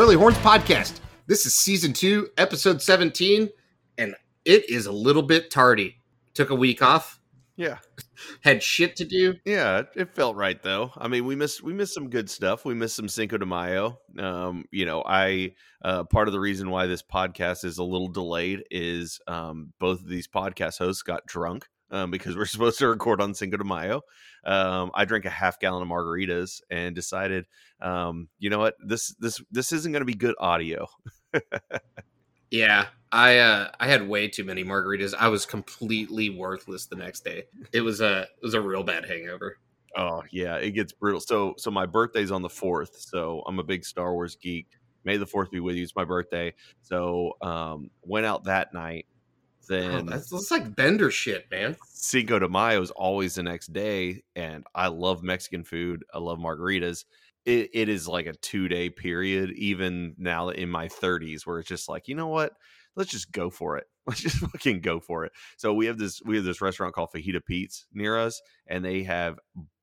Surly Horns podcast. This is season two, episode 17, and it is a little bit tardy. Took a week off, Yeah, had shit to do. yeah, it- it felt right though. I mean, we missed we missed some good stuff. We missed some Cinco de Mayo. Um, you know, I uh, part of the reason why this podcast is a little delayed is um, both of these podcast hosts got drunk um, because we're supposed to record on Cinco de Mayo. Um, I drank a half gallon of margaritas and decided, um, you know what, this this this isn't going to be good audio. Yeah, I uh, I had way too many margaritas. I was completely worthless the next day. It was a it was a real bad hangover. Oh yeah, it gets brutal. So so my birthday's on the fourth, so I'm a big Star Wars geek. May the fourth be with you. It's my birthday. So um went out that night. Oh, Then that's, that's like bender shit, man. Cinco de Mayo is always the next day, and I love Mexican food. I love margaritas. It, it is like a two day period, even now in my 30s, where it's just like, you know what? Let's just go for it. Let's just fucking go for it. So we have this we have this restaurant called Fajita Pete's near us, and they have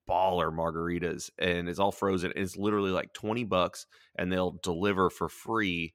baller margaritas, and it's all frozen. It's literally like 20 bucks, and they'll deliver for free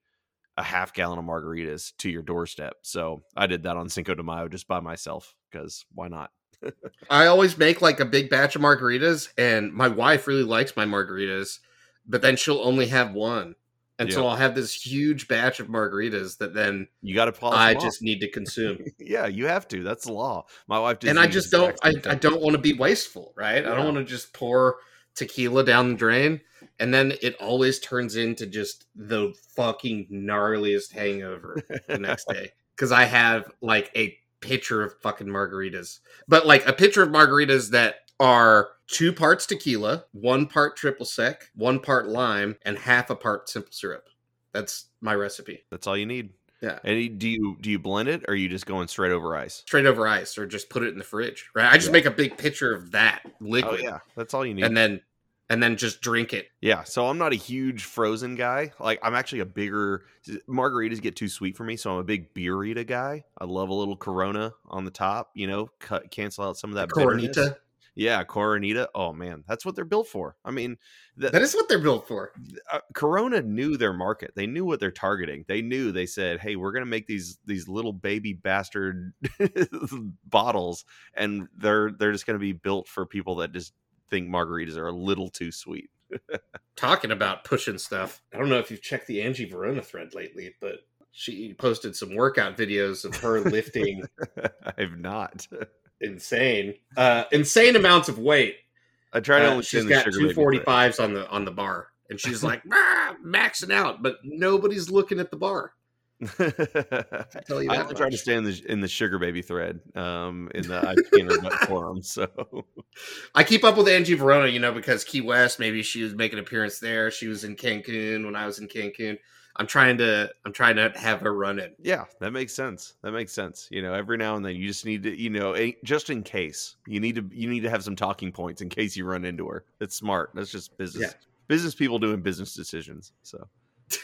a half gallon of margaritas to your doorstep. So I did that on Cinco de Mayo just by myself because why not? I always make like a big batch of margaritas, and my wife really likes my margaritas, but then she'll only have one. And so I'll have this huge batch of margaritas that then You got to polish. I off. just need to consume. yeah, you have to. That's the law. My wife and I just don't I, I don't want to be wasteful, right? I don't want to just pour tequila down the drain and then it always turns into just the fucking gnarliest hangover the next day because I have like a pitcher of fucking margaritas, but like a pitcher of margaritas that are two parts tequila, one part triple sec, one part lime, and half a part simple syrup. That's my recipe. That's all you need. Yeah. And do you do you blend it, or are you just going straight over ice? Straight over ice, or just put it in the fridge. Right? I just Yeah. make a big pitcher of that oh, liquid, Oh yeah, that's all you need. and then and then just drink it. yeah. So I'm not a huge frozen guy. Like I'm actually a bigger margaritas get too sweet for me, so I'm a big beerita guy. I love a little Corona on the top. You know, cut cancel out some of that bitterness. Coronita. Yeah, Coronita. Oh man, that's what they're built for. I mean, the, That is what they're built for. uh, Corona knew their market. They knew what they're targeting. They knew. They said, "Hey, we're going to make these these little baby bastard bottles, and they're they're just going to be built for people that just think margaritas are a little too sweet." Talking about pushing stuff. I don't know if you've checked the Angie Varona thread lately, but she posted some workout videos of her lifting I've not. insane, uh, insane amounts of weight. I try to Uh, she's got two forty fives on the on the bar, and she's like "Ah, maxing out, but nobody's looking at the bar. I tell you I try to stay in the in the sugar baby thread, um, in the I Skinner Butt forum. So I keep up with Angie Varona, you know, because Key West, maybe she was making an appearance there. She was in Cancun when I was in Cancun. I'm trying to I'm trying to have her run it. Yeah, that makes sense. That makes sense. You know, every now and then you just need to, you know, just in case you need to, you need to have some talking points in case you run into her. That's smart. That's just business. Yeah. Business people doing business decisions. So,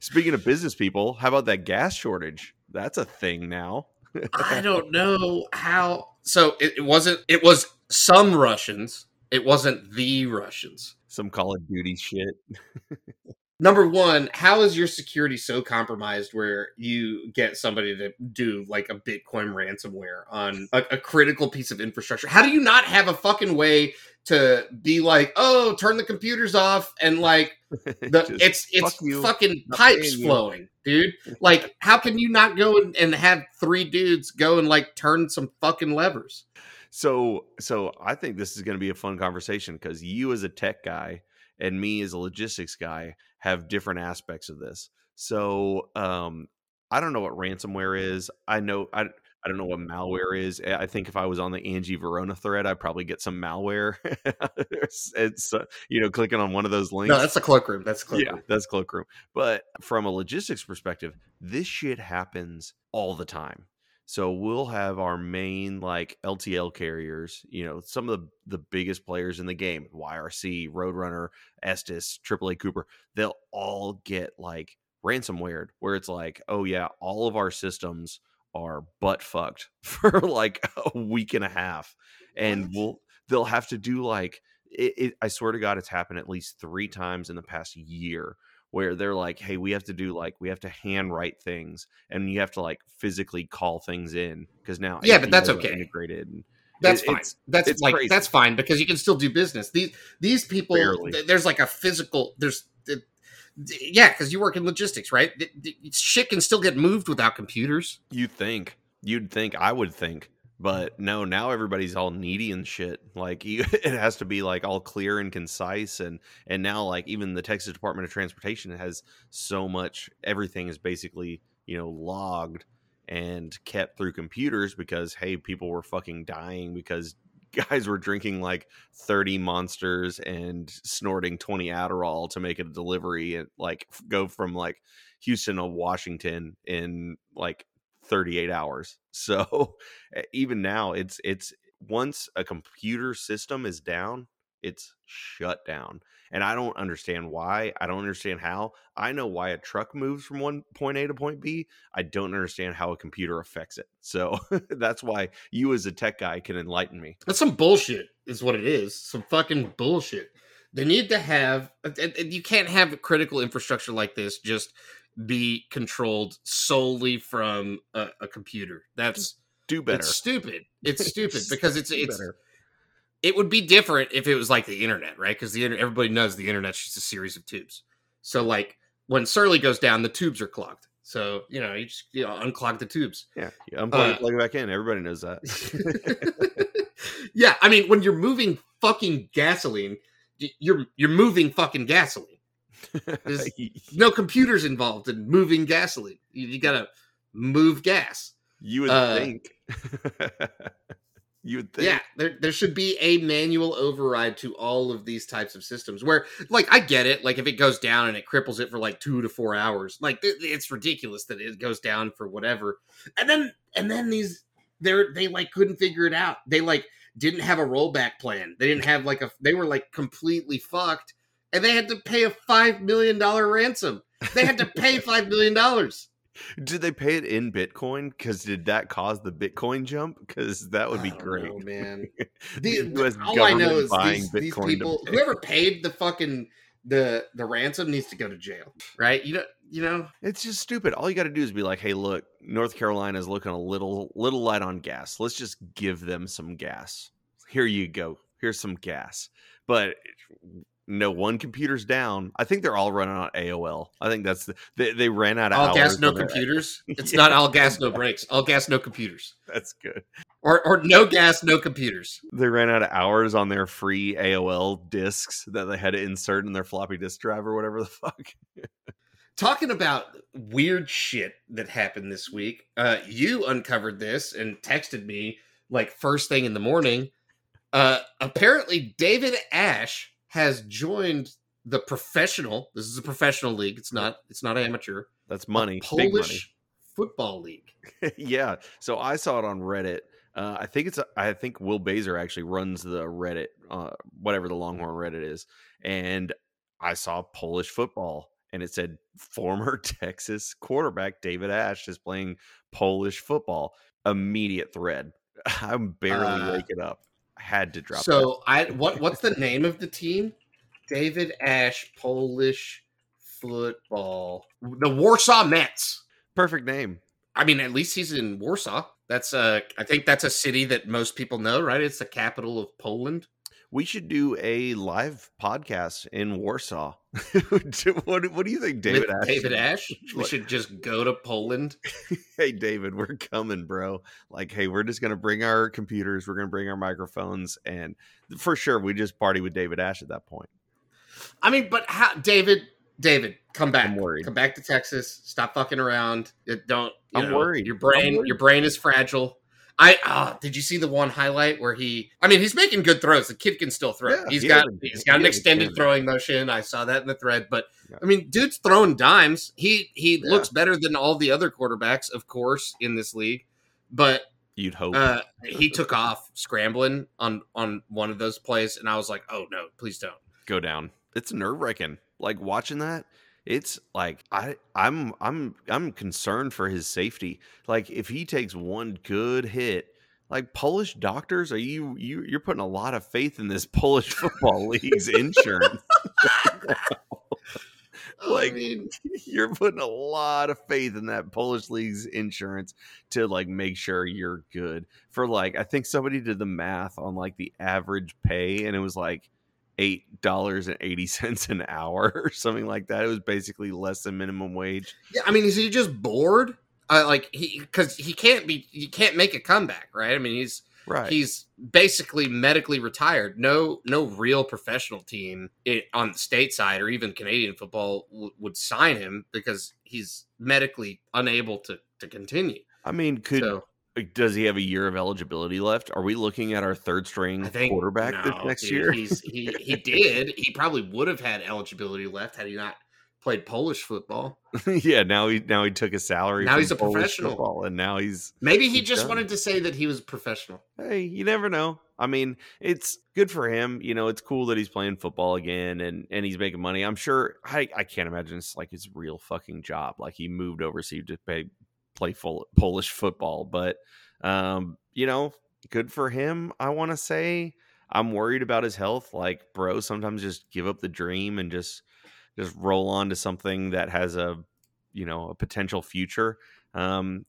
speaking of business people, how about that gas shortage? That's a thing now. I don't know how. So it, it wasn't. It was some Russians. It wasn't the Russians. Some Call of Duty shit. Number one, how is your security so compromised where you get somebody to do like a Bitcoin ransomware on a, a critical piece of infrastructure? How do you not have a fucking way to be like, oh, turn the computers off and like the it's it's fuck fucking pipes flowing, dude. Like, how can you not go and, and have three dudes go and like turn some fucking levers? So, so I think this is going to be a fun conversation because you, as a tech guy, and me, as a logistics guy, have different aspects of this. So, um, I don't know what ransomware is. I know I. I don't know what malware is. I think if I was on the Angie Varona thread, I'd probably get some malware. it's, uh, you know, clicking on one of those links. No, that's the cloakroom. That's the yeah, cloakroom. that's cloakroom. But from a logistics perspective, this shit happens all the time. So we'll have our main like LTL carriers, you know, some of the the biggest players in the game, YRC, Roadrunner, Estes, AAA Cooper, they'll all get like ransomware where it's like, oh yeah, all of our systems are butt fucked for like a week and a half. And we'll they'll have to do like it, it, I swear to God, it's happened at least three times in the past year where they're like, "Hey, we have to do like we have to handwrite things, and you have to like physically call things in because now Yeah, but that's okay. integrated." And That's it- fine. it's- that's it's like crazy. that's fine because you can still do business. These these people, th- there's like a physical. There's th- yeah, because you work in logistics, right? Th- Shit can still get moved without computers. You think you'd think I would think, but no. Now everybody's all needy and shit. Like you, it has to be like all clear and concise, and and now like even the Texas Department of Transportation has so much. Everything is basically you know logged and kept through computers because hey, people were fucking dying because guys were drinking like 30 monsters and snorting 20 Adderall to make a delivery and like go from like Houston to Washington in like 38 hours. So even now it's it's once a computer system is down, it's shut down. And I don't understand why. I don't understand how. I know why a truck moves from one point A to point B. I don't understand how a computer affects it. So that's why you as a tech guy can enlighten me. That's some bullshit, is what it is. Some fucking bullshit. They need to have. You can't have critical infrastructure like this just be controlled solely from a, a computer. That's Do better. it's stupid. It's stupid because it's it's better. it would be different if it was like the internet, right? Because the everybody knows the internet's just a series of tubes. So like when Surly goes down, the tubes are clogged. So you know you just you know unclog the tubes. Yeah, you unplug Uh, plug it back in. Everybody knows that. yeah, I mean when you're moving fucking gasoline, you're you're moving fucking gasoline. There's no computers involved in moving gasoline. You, you gotta move gas. you would uh, think. you would think. Yeah, there there should be a manual override to all of these types of systems. Where, like, I get it. Like, if it goes down and it cripples it for like two to four hours, like it's ridiculous that it goes down for whatever. And then and then these they're they like couldn't figure it out. They like didn't have a rollback plan. They didn't have like a. They were like completely fucked, and they had to pay a five million dollar ransom. They had to pay five million dollars. Did they pay it in Bitcoin? Because did that cause the Bitcoin jump? Because that would be great. Oh man. The The, all I know is buying these, these people, pay. whoever paid the fucking the the ransom needs to go to jail, right? You know, you know. It's just stupid. All you got to do is be like, "Hey, look, North Carolina is looking a little little light on gas. Let's just give them some gas. Here you go. Here's some gas." But no, one computer's down. I think they're all running on AOL. I think that's the they, they ran out of All gas, no computers. It's not all gas, no brakes. All gas, no computers. That's good. Or or no gas, no computers. They ran out of hours on their free AOL discs that they had to insert in their floppy disk drive or whatever the fuck. Talking about weird shit that happened this week. Uh, you uncovered this and texted me like first thing in the morning. Uh, apparently, David Ash has joined the professional. This is a professional league. It's not. It's not amateur. That's money, Polish big money. football league. yeah. So I saw it on Reddit. Uh, I think it's I think Will Baser actually runs the Reddit, uh, whatever the Longhorn Reddit is, and I saw Polish football, and it said former Texas quarterback David Ash is playing Polish football. Immediate thread. I'm barely Uh, waking up. Had to drop. So I what what's the name of the team? David Ash Polish football. The Warsaw Mets. perfect name. I mean, at least he's in Warsaw. That's a I think that's a city that most people know, right? It's the capital of Poland. We should do a live podcast in Warsaw. what, what do you think, David Ash? David Ash. We What- should just go to Poland. hey david we're coming bro like hey we're just gonna bring our computers we're gonna bring our microphones and for sure we just party with david ash at that point I mean, but how David, David, come back. I'm worried. Come back to Texas. Stop fucking around. It don't I'm know, worried. Your brain worried. your brain is fragile. I ah, did you see the one highlight where he I mean he's making good throws. The kid can still throw. Yeah, he's he got he's got he an extended throwing motion. I saw that in the thread, but Yeah. I mean dude's throwing dimes. He he Yeah. looks better than all the other quarterbacks, of course, in this league. But you'd hope uh he took off scrambling on on one of those plays and I was like, "Oh no, please don't." go down it's nerve-wracking like watching that it's like i i'm i'm i'm concerned for his safety like if he takes one good hit like Polish doctors? Are you you you're putting a lot of faith in this Polish football league's insurance? like I mean, you're putting a lot of faith in that Polish league's insurance to like make sure you're good. For like I think somebody did the math on like the average pay and it was like eight dollars and eighty cents an hour or something like that. It was basically less than minimum wage. Yeah, I mean, is he just bored? Uh, like he because he can't be he can't make a comeback, right? I mean, he's right. He's basically medically retired. No, no real professional team it, on the state side or even Canadian football w- would sign him because he's medically unable to to continue. I mean, could so, does he have a year of eligibility left? Are we looking at our third string think, quarterback no, this next dude, year? He's, he he did. He probably would have had eligibility left had he not played Polish football. yeah, now he now he took a salary. Now he's a Polish professional, football, and now he's maybe he he's just done. wanted to say that he was a professional. Hey, you never know. I mean, it's good for him. You know, it's cool that he's playing football again and and he's making money. I'm sure. I I can't imagine it's like his real fucking job. Like he moved overseas to pay play full Polish football, but um, you know, good for him. I want to say. I'm worried about his health. Like, bro, sometimes just give up the dream and just just roll on to something that has a you know a potential future um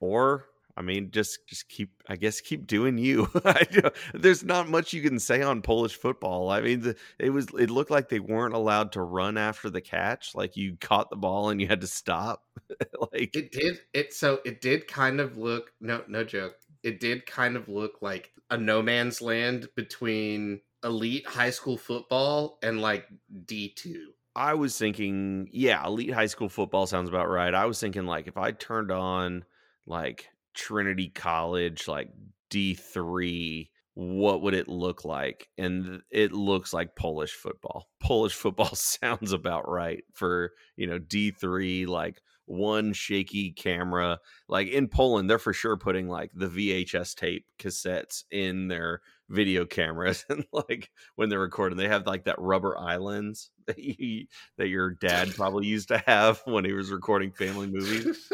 or i mean just just keep i guess keep doing you there's not much you can say on polish football i mean the, it was it looked like they weren't allowed to run after the catch like you caught the ball and you had to stop like it did it so it did kind of look no no joke it did kind of look like a no man's land between elite high school football and like D2 I was thinking, yeah, elite high school football sounds about right. I was thinking like if I turned on like Trinity College, like D3, what would it look like? And it looks like Polish football. Polish football sounds about right for, you know, D3, like one shaky camera. Like in Poland, they're for sure putting like the VHS tape cassettes in their video cameras and like when they're recording they have like that rubber islands that, you, that your dad probably used to have when he was recording family movies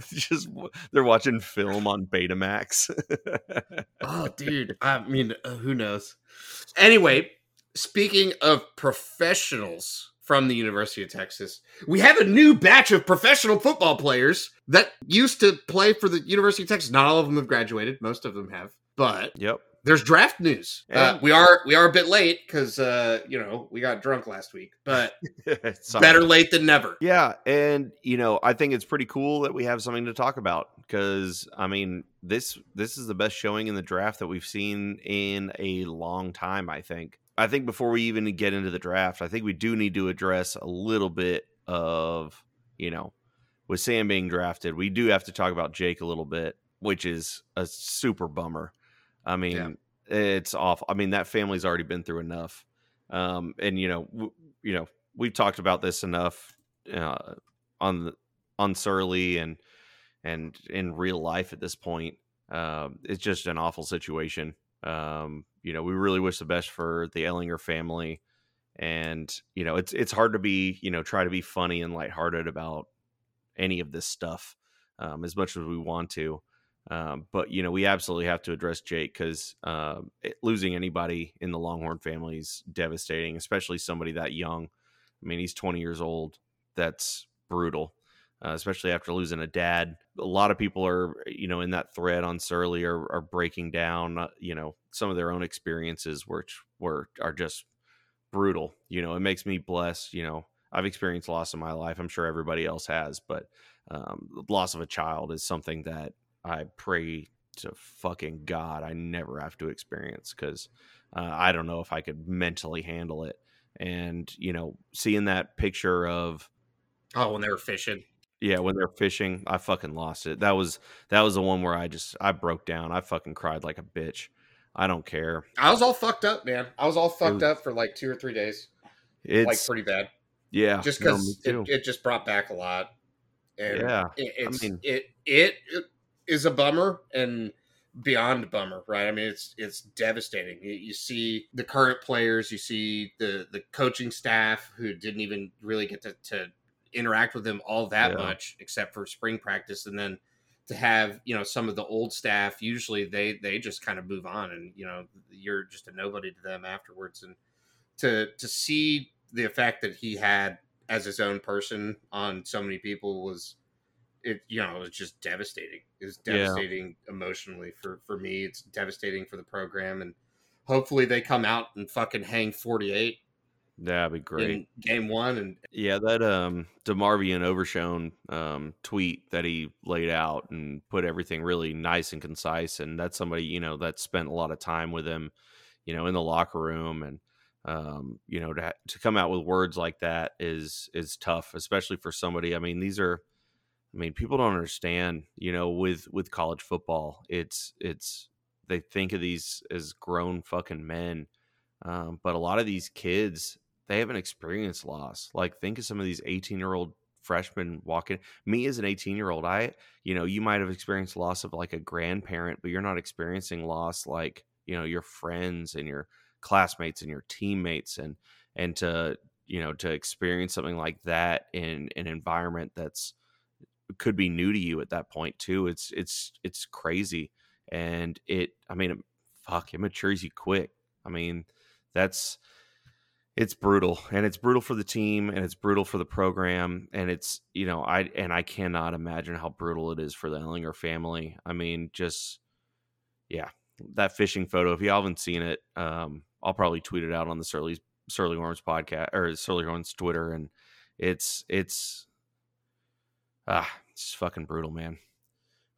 just they're watching film on betamax oh dude i mean uh, who knows anyway speaking of professionals from the University of Texas. We have a new batch of professional football players that used to play for the University of Texas. Not all of them have graduated, most of them have. But yep, there's draft news. Uh, we are we are a bit late because uh, you know we got drunk last week, but better late than never. Yeah, and you know I think it's pretty cool that we have something to talk about because I mean this this is the best showing in the draft that we've seen in a long time. I think. I think before we even get into the draft, I think we do need to address a little bit of you know with Sam being drafted, we do have to talk about Jake a little bit, which is a super bummer I mean, yeah. it's awful. I mean, that family's already been through enough. Um, and you know, w- you know, we've talked about this enough uh, on the, on Surly and and in real life at this point. Um, it's just an awful situation. Um, you know, we really wish the best for the Ehlinger family, and you know, it's it's hard to be you know try to be funny and lighthearted about any of this stuff um, as much as we want to. Um, but you know, we absolutely have to address Jake because uh, losing anybody in the Longhorn family is devastating, especially somebody that young. I mean, he's 20 years old. That's brutal, uh, especially after losing a dad. A lot of people are, you know, in that thread on Surly are, are breaking down, uh, you know, some of their own experiences, which were are just brutal. You know, it makes me blessed. You know, I've experienced loss in my life. I'm sure everybody else has, but um, loss of a child is something that I pray to fucking God I never have to experience because uh, I don't know if I could mentally handle it. And you know, seeing that picture of oh, when they were fishing, yeah, when they're fishing, I fucking lost it. That was that was the one where I just I broke down. I fucking cried like a bitch. I don't care. I was all fucked up, man. I was all fucked was, up for like two or three days. It's like pretty bad. Yeah, just because no, it, it, just brought back a lot. And yeah, it, I mean, it, it it is a bummer and beyond bummer, right? I mean, it's it's devastating. You, you, see the current players, you see the the coaching staff who didn't even really get to, to interact with them all that yeah. much, except for spring practice, and then to have you know some of the old staff usually they they just kind of move on and you know you're just a nobody to them afterwards. And to to see the effect that he had as his own person on so many people was it you know it was just devastating. It was Yeah. devastating emotionally for for me. It's devastating for the program. And hopefully they come out and fucking hang 48 That'd be great. in game one and Yeah, that um DeMarvion Overshown um tweet that he laid out and put everything really nice and concise and that's somebody, you know, that spent a lot of time with him, you know, in the locker room and um you know to ha- to come out with words like that is is tough, especially for somebody. I mean, these are I mean, people don't understand, you know, with with college football. It's it's they think of these as grown fucking men. Um, but a lot of these kids, they haven't experienced loss. Like think of some of these 18 year old freshmen walking. Me as an 18 year old, I, you know, you might have experienced loss of like a grandparent, but you're not experiencing loss like, you know, your friends and your classmates and your teammates and and to, you know, to experience something like that in an environment that's could be new to you at that point too. It's it's it's crazy. And it I mean, fuck, it matures you quick. I mean, that's it's brutal and it's brutal for the team and it's brutal for the program and it's you know i and i cannot imagine how brutal it is for the ehlinger family. I mean just yeah that fishing photo if you haven't seen it um i'll probably tweet it out on the surly surly horns podcast or surly horns twitter and it's it's ah it's fucking brutal man.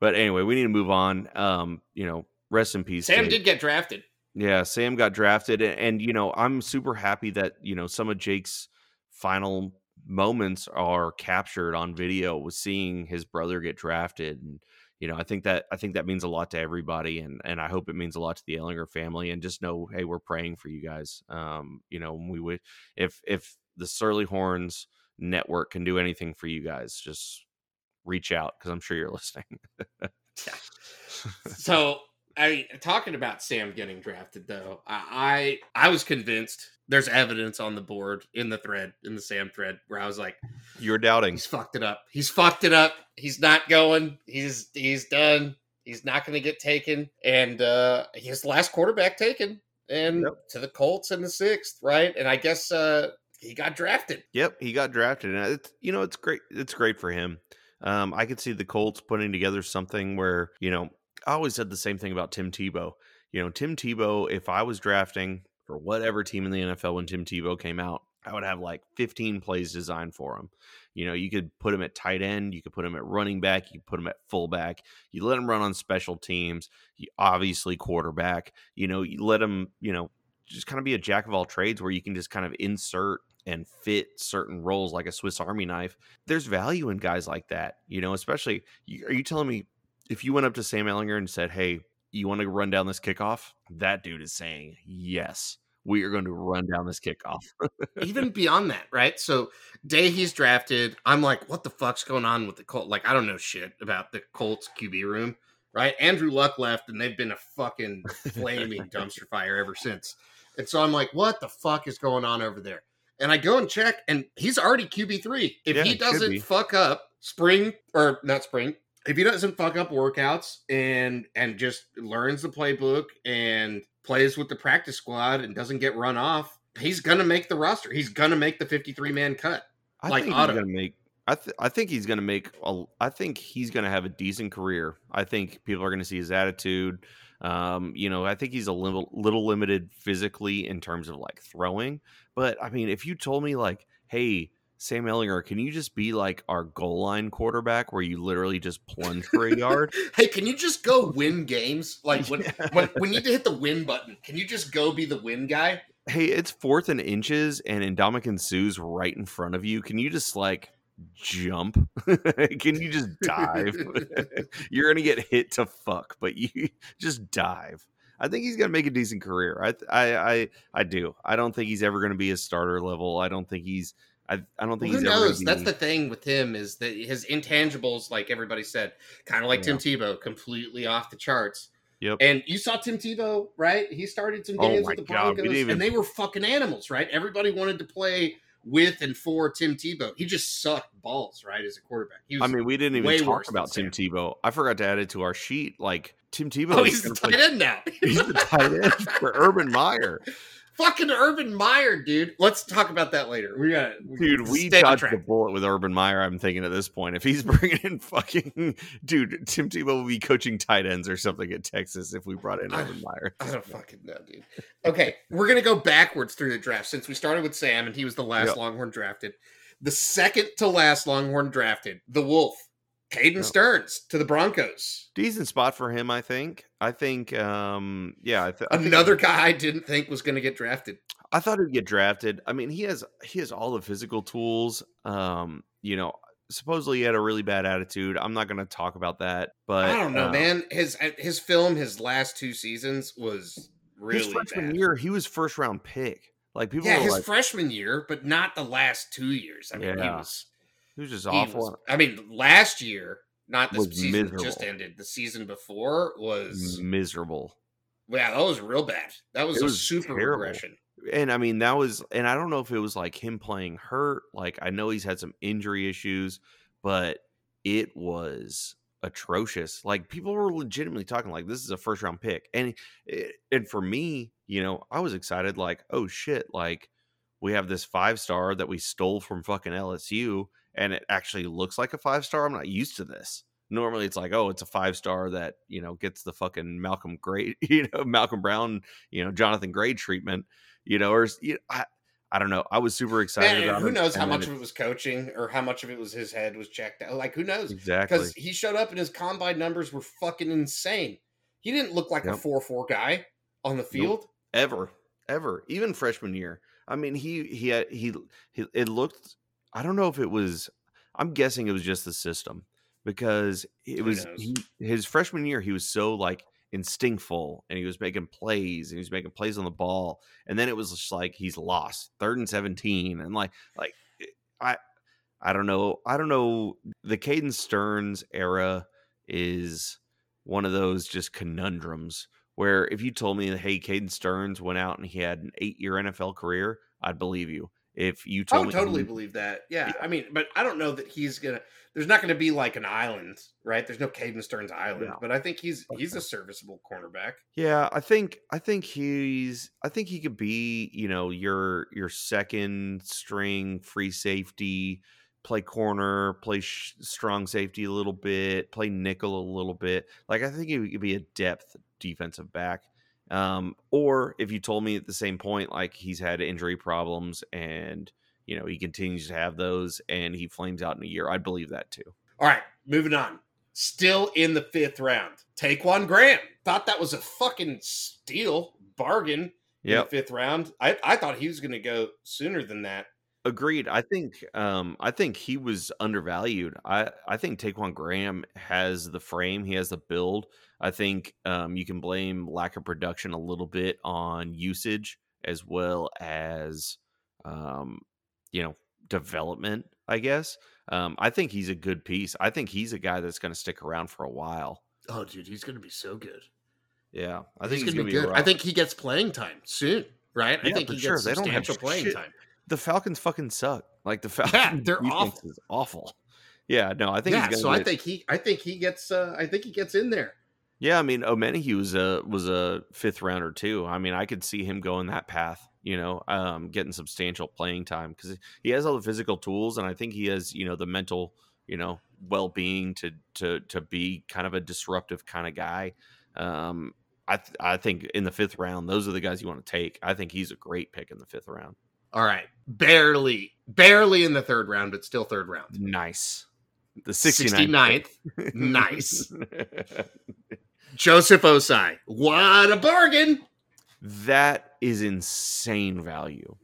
But anyway we need to move on. Um you know rest in peace sam Jake. did get drafted Yeah, Sam got drafted, and, and you know I'm super happy that you know some of Jake's final moments are captured on video with seeing his brother get drafted, and you know I think that I think that means a lot to everybody, and and I hope it means a lot to the Ehlinger family, and just know hey we're praying for you guys. Um, you know we would if if the Surly Horns network can do anything for you guys, just reach out because I'm sure you're listening. so I talking about Sam getting drafted though. I I I was convinced there's evidence on the board in the thread in the Sam thread where I was like, you're doubting. he's fucked it up. He's fucked it up. He's not going. He's he's done. He's not going to get taken. And uh he's the last quarterback taken, and Yep. to the Colts in the sixth, right? And I guess uh he got drafted. Yep, he got drafted, and it's you know it's great. It's great for him. Um, I could see the Colts putting together something where you know I always said the same thing about Tim Tebow. You know, Tim Tebow. If I was drafting for whatever team in the NFL when Tim Tebow came out, I would have like 15 plays designed for him. You know, you could put him at tight end, you could put him at running back, you put him at fullback. You let him run on special teams. You obviously quarterback. You know, you let him. You know, just kind of be a jack of all trades where you can just kind of insert and fit certain roles like a Swiss Army knife. There's value in guys like that, you know, especially are you telling me if you went up to Sam Ehlinger and said, Hey, you want to run down this kickoff? That dude is saying, Yes, we are going to run down this kickoff. Even beyond that, right? So day he's drafted, I'm like, what the fuck's going on with the Colts? Like, I don't know shit about the Colts QB room, right? Andrew Luck left, and they've been a fucking flaming dumpster fire ever since. And so I'm like, what the fuck is going on over there? And I go and check, and he's already QB three. If Yeah, he he doesn't fuck up spring or not spring, if he doesn't fuck up workouts and and just learns the playbook and plays with the practice squad and doesn't get run off, he's gonna make the roster. He's gonna make the 53 man cut. I Like think Otto. he's going to make. I, th- I think he's going to make. A, I think he's going to have a decent career. I think people are going to see his attitude. Um, you know, I think he's a little little limited physically in terms of like throwing. But I mean, if you told me like, hey, Sam Ehlinger, can you just be like our goal line quarterback where you literally just plunge for a yard? Hey, can you just go win games? Like when, Yeah. when we need to hit the win button, can you just go be the win guy? hey, it's fourth and inches, and Ndamukong Suh's right in front of you. Can you just like jump? Can you just dive? You're gonna get hit to fuck, but you just dive. I think he's gonna make a decent career. I I I, I do. I don't think he's ever gonna be a starter level. I don't think he's. I, I don't think Well, who he's knows? That's the thing with him is that his intangibles, like everybody said, kind of like Tim Tebow, completely off the charts. Yep. And you saw Tim Tebow, right? He started some Oh games my with the Broncos, even- and they were fucking animals, right? Everybody wanted to play with and for Tim Tebow. He just sucked balls, right, as a quarterback. He I mean, we didn't even talk about Tim Sam. Tebow. I forgot to add it to our sheet. Like Tim Tebow. oh, he's the gonna play- tight end now. He's the tight end for Urban Meyer. Fucking Urban Meyer, dude. Let's talk about that later. We got Dude, we dodged the bullet with Urban Meyer. I'm thinking at this point, if he's bringing in fucking dude, Tim Tebow will be coaching tight ends or something at Texas if we brought in Urban Meyer. I don't fucking know, dude. Okay, we're gonna go backwards through the draft since we started with Sam and he was the last Yep. Longhorn drafted. The second to last Longhorn drafted, the Wolf, Caden. Sterns to the Broncos. Decent spot for him, I think. I think, um, yeah, I, th- I think- Another guy I didn't think was gonna get drafted. I thought he'd get drafted. I mean, he has he has all the physical tools. Um, you know, supposedly he had a really bad attitude. I'm not going to talk about that, but I don't know, uh, man. His his film, his last two seasons was really his freshman bad. year, he was first round pick. Like people yeah, his like, freshman year, but not the last two years. I mean, he was he was just awful. was- I mean, last year, not the Was season that just ended. The season before was miserable. yeah, that was real bad. That was It a was super terrible. regression. And I mean, that was, and I don't know if it was like him playing hurt. Like, I know he's had some injury issues, but it was atrocious. Like, people were legitimately talking like this is a first round pick. And, eh, and for me, you know, I was excited, like, oh shit, like we have this five star that we stole from fucking LSU, and it actually looks like a five star. I'm not used to this. Normally, it's like, oh, it's a five star that you know gets the fucking Malcolm Gray, you know, Malcolm Brown, you know, Jonathan Gray treatment, you know, or you know, I, I don't know. I was super excited Man, who him, knows how and then much of it was coaching or how much of it was his head was checked out. Like, who knows? exactly. Because he showed up and his combine numbers were fucking insane. He didn't look like a four four guy on the field. ever ever even freshman year i mean he he had he, he it looked i don't know if it was i'm guessing it was just the system because it Who was he, his freshman year he was so like instinctful and he was making plays and he was making plays on the ball and then it was just like he's lost third and 17 and like like eh, i i don't know i don't know the caden sterns era is one of those just conundrums where if you told me that hey Caden Sterns went out and he had an eight year NFL career, I'd believe you. If you I told would me totally believe that. Yeah, Yeah. I mean, but I don't know that he's gonna. There's not gonna be like an island, right? There's no Caden Sterns Island, No. but I think he's he's a serviceable cornerback. Yeah, I think I think he's I think he could be, you know, your your second string free safety, play corner, play sh- strong safety a little bit, play nickel a little bit. Like I think he could be a depth defensive back. Um, or if you told me at the same point, like he's had injury problems and you know he continues to have those and he flames out in a year, I'd believe that too. All right, moving on. Still in the fifth round, Ta'Quon Graham. Thought that was a fucking steal bargain in the fifth round. I, I thought he was going to go sooner than that. Agreed. I think um I think he was undervalued. I I think Ta'Quon Graham has the frame, he has the build. I think um you can blame lack of production a little bit on usage as well as um you know, development, I guess. Um I think he's a good piece. I think he's a guy that's going to stick around for a while. Oh, dude, he's going to be so good. Yeah. I think he's, he's going to be be good. I think he gets playing time soon, right? I think he sure. gets They don't have substantial playing shit. time. The Falcons fucking suck. Like the Falcons they're awful. is awful. Yeah, no, I think Yeah, so I think he, I think he gets, uh, I think he gets in there. Yeah, I mean, Omenihu was a was a fifth rounder too. I mean, I could see him going that path. You know, um, getting substantial playing time because he has all the physical tools, and I think he has you know the mental you know well being to to to be kind of a disruptive kind of guy. Um, I th- I think in the fifth round, those are the guys you want to take. I think he's a great pick in the fifth round. All right, barely, barely in the third round, but still third round. Nice. The 69th. 69th. Nice. Joseph Ossai. What a bargain! that is insane value.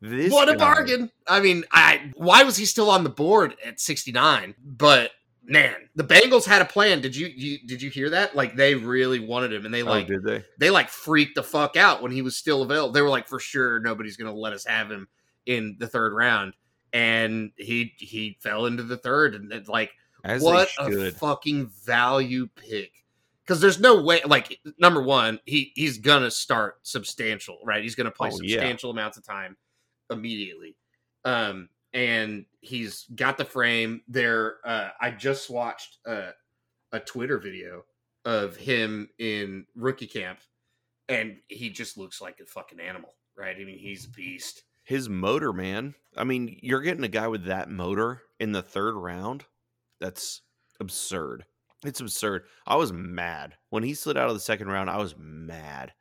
This what a guy- bargain! I mean, I why was he still on the board at 69? But man, the Bengals had a plan. Did you, you did you hear that? Like they really wanted him, and they Oh, like did they? they like freaked the fuck out when he was still available. They were like, for sure, nobody's gonna let us have him in the third round, and he he fell into the third, and it's like As what a fucking value pick. Because there's no way, like number one, he he's gonna start substantial, right? He's gonna play Oh, yeah. substantial amounts of time immediately, Um, and he's got the frame there. Uh, I just watched uh, a Twitter video of him in rookie camp, and he just looks like a fucking animal, right? I mean, he's a beast. His motor, man. I mean, you're getting a guy with that motor in the third round. That's absurd. It's absurd. I was mad when he slid out of the second round. I was mad.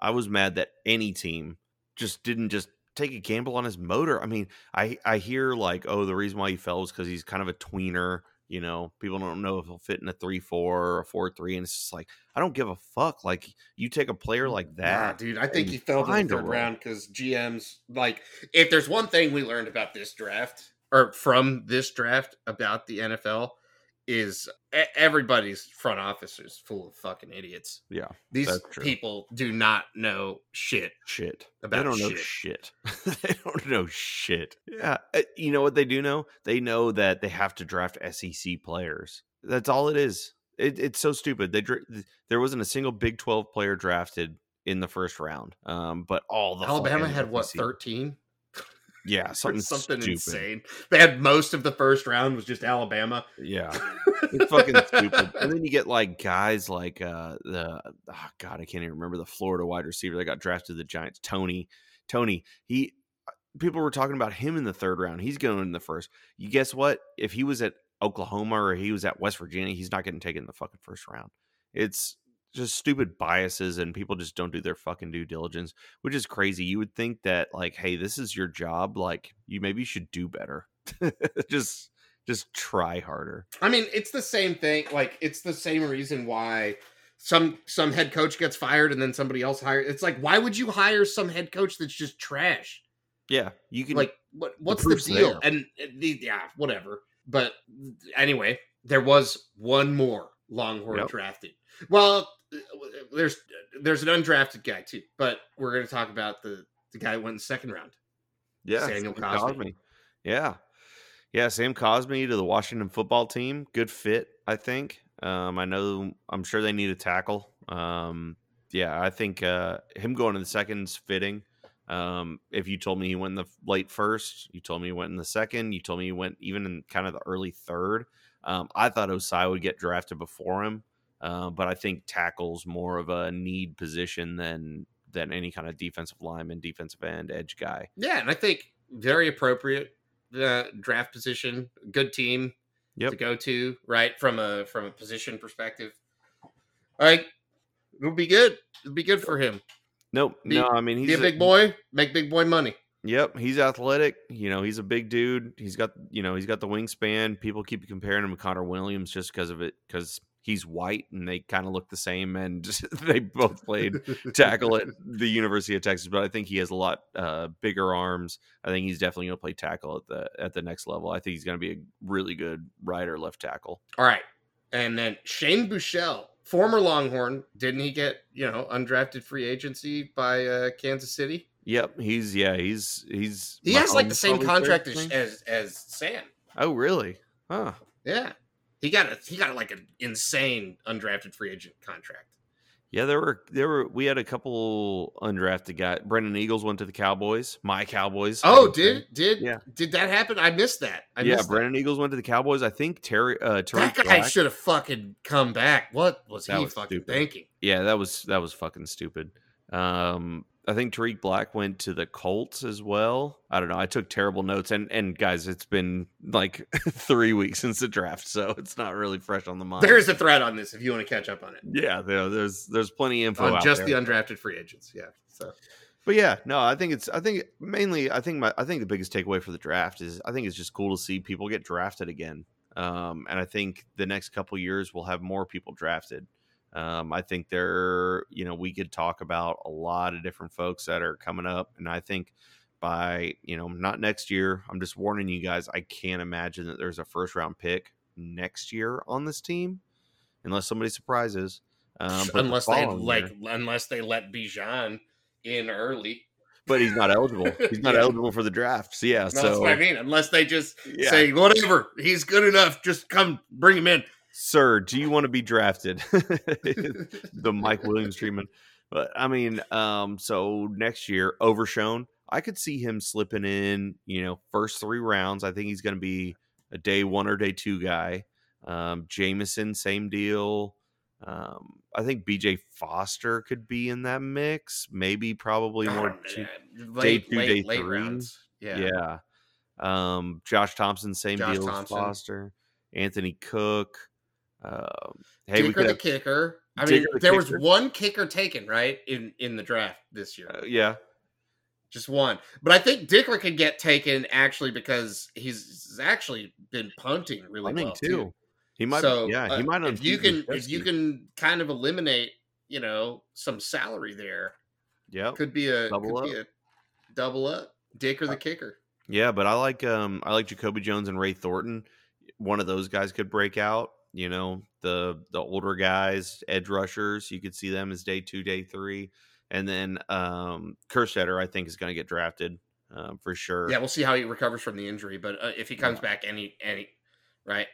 I was mad that any team just didn't just take a gamble on his motor. I mean, I I hear like, oh, the reason why he fell was because he's kind of a tweener. You know, people don't know if he'll fit in a three four or a four three, and it's just like I don't give a fuck. Like you take a player like Nah, that, dude, I think he fell to the third round because GMs like if there's one thing we learned about this draft or from this draft about the NFL is everybody's front office is full of fucking idiots. yeah, These people do not know shit. shit. About they don't know shit. they don't know shit. Yeah, uh, you know what they do know? They know that they have to draft SEC players. That's all it is. It, it's so stupid. They there wasn't a single Big Twelve player drafted in the first round. Um, but all the Alabama had what thirteen? Yeah, something something stupid. insane. They had most of the first round was just Alabama. Yeah, it's fucking stupid. And then you get like guys like uh the oh god, I can't even remember the Florida wide receiver that got drafted to the Giants. Tony, Tony. He people were talking about him in the third round. He's going in the first. You guess what? If he was at Oklahoma or he was at West Virginia, he's not getting taken in the fucking first round. It's just stupid biases and people just don't do their fucking due diligence, which is crazy. You would think that like, hey, this is your job. Like, you maybe should do better. just just try harder. I mean, it's the same thing. Like, it's the same reason why some some head coach gets fired and then somebody else hired. It's like, why would you hire some head coach that's just trash? Yeah, you can Like, what what's the proof's deal? there. And the, yeah, whatever. But anyway, there was one more Longhorn Yep. drafted. Well, there's there's an undrafted guy too, but we're going to talk about the the guy who went in the second round. yeah, Samuel Sam Cosmi. Yeah, yeah, Sam Cosmi to the Washington football team. Good fit, I think. Um, I know. I'm sure they need a tackle. Um, yeah, I think uh, him going in the second's fitting. Um, if you told me he went in the late first, you told me he went in the second, you told me he went even in kind of the early third. Um, I thought Ossai would get drafted before him, uh, but I think tackle's more of a need position than than any kind of defensive lineman, defensive end, edge guy. Yeah, and I think very appropriate uh, draft position, good team Yep. to go to, right? From a from a position perspective. Like it'll be good. It'll be good for him. Nope. Be- no, I mean he's Be a big boy, make big boy money. Yep, he's athletic. You know, he's a big dude. He's got you know he's got the wingspan. People keep comparing him to Connor Williams just because of it, because he's white and they kind of look the same, and they both played tackle at the University of Texas. But I think he has a lot uh, bigger arms. I think he's definitely going to play tackle at the at the next level. I think he's going to be a really good right or left tackle. All right. And then Shane Buechele, former Longhorn, didn't he get, you know, undrafted free agency by uh, Kansas City? Yep, he's yeah he's he's He has like the same contract as, as as Sam. Oh really? Huh. Yeah. He got a he got like an insane undrafted free agent contract. Yeah, there were there were we had a couple undrafted guys. Brennan Eagles went to the Cowboys. My Cowboys. Oh, did did Yeah. did that happen? I missed that. I yeah, missed that. Brennan Eagles went to the Cowboys. I think Terry uh That Tarik guy should have fucking come back. What was That he was fucking stupid. thinking? Yeah, that was that was fucking stupid. Um I think Tarik Black went to the Colts as well. I don't know. I took terrible notes and and guys, it's been like 3 weeks since the draft, so it's not really fresh on the mind. There is a thread on this if you want to catch up on it. yeah, there, there's there's plenty of info On just there. the undrafted free agents. Yeah. So But yeah, no, I think it's I think mainly I think my I think the biggest takeaway for the draft is I think it's just cool to see people get drafted again. Um, and I think the next couple years we'll have more people drafted. Um, I think there, you know, we could talk about a lot of different folks that are coming up, and I think by you know not next year. I'm just warning you guys. I can't imagine that there's a first round pick next year on this team, unless somebody surprises. Um, but the unless they like year- unless they let Bijan in early. but he's not eligible. He's not Yeah. eligible for the draft. So yeah, No, so that's what I mean. Unless they just Yeah. say whatever, he's good enough. Just come bring him in. Sir, do you want to be drafted? the Mike Williams treatment. But I mean, um, so next year, Overshown. I could see him slipping in, you know, first three rounds. I think he's going to be a day one or day two guy. Um, Jameson, same deal. Um, I think BJ Foster could be in that mix. Maybe, probably more Oh, two- man. day two, late, day late three. rounds. Yeah. yeah. Um, Josh Thompson, same Josh deal as Foster. Anthony Cook. Um, hey, we Dicker the kicker. I mean, the there was one kicker taken right in in the draft this year, uh, yeah, just one. But I think Dicker could get taken actually because he's actually been punting really well too. too. He might, so yeah, he uh, might. If you can, if you can kind of eliminate, you know, some salary there, Yeah, could be a Double could be a double up. Dicker the kicker. Yeah, but I like um I like Jacoby Jones and Ray Thornton. One of those guys could break out. You know, the the older guys, edge rushers, you could see them as day two, day three, and then um Kerstetter, I think, is going to get drafted um, for sure. Yeah, we'll see how he recovers from the injury, but uh, if he comes Yeah. back any any right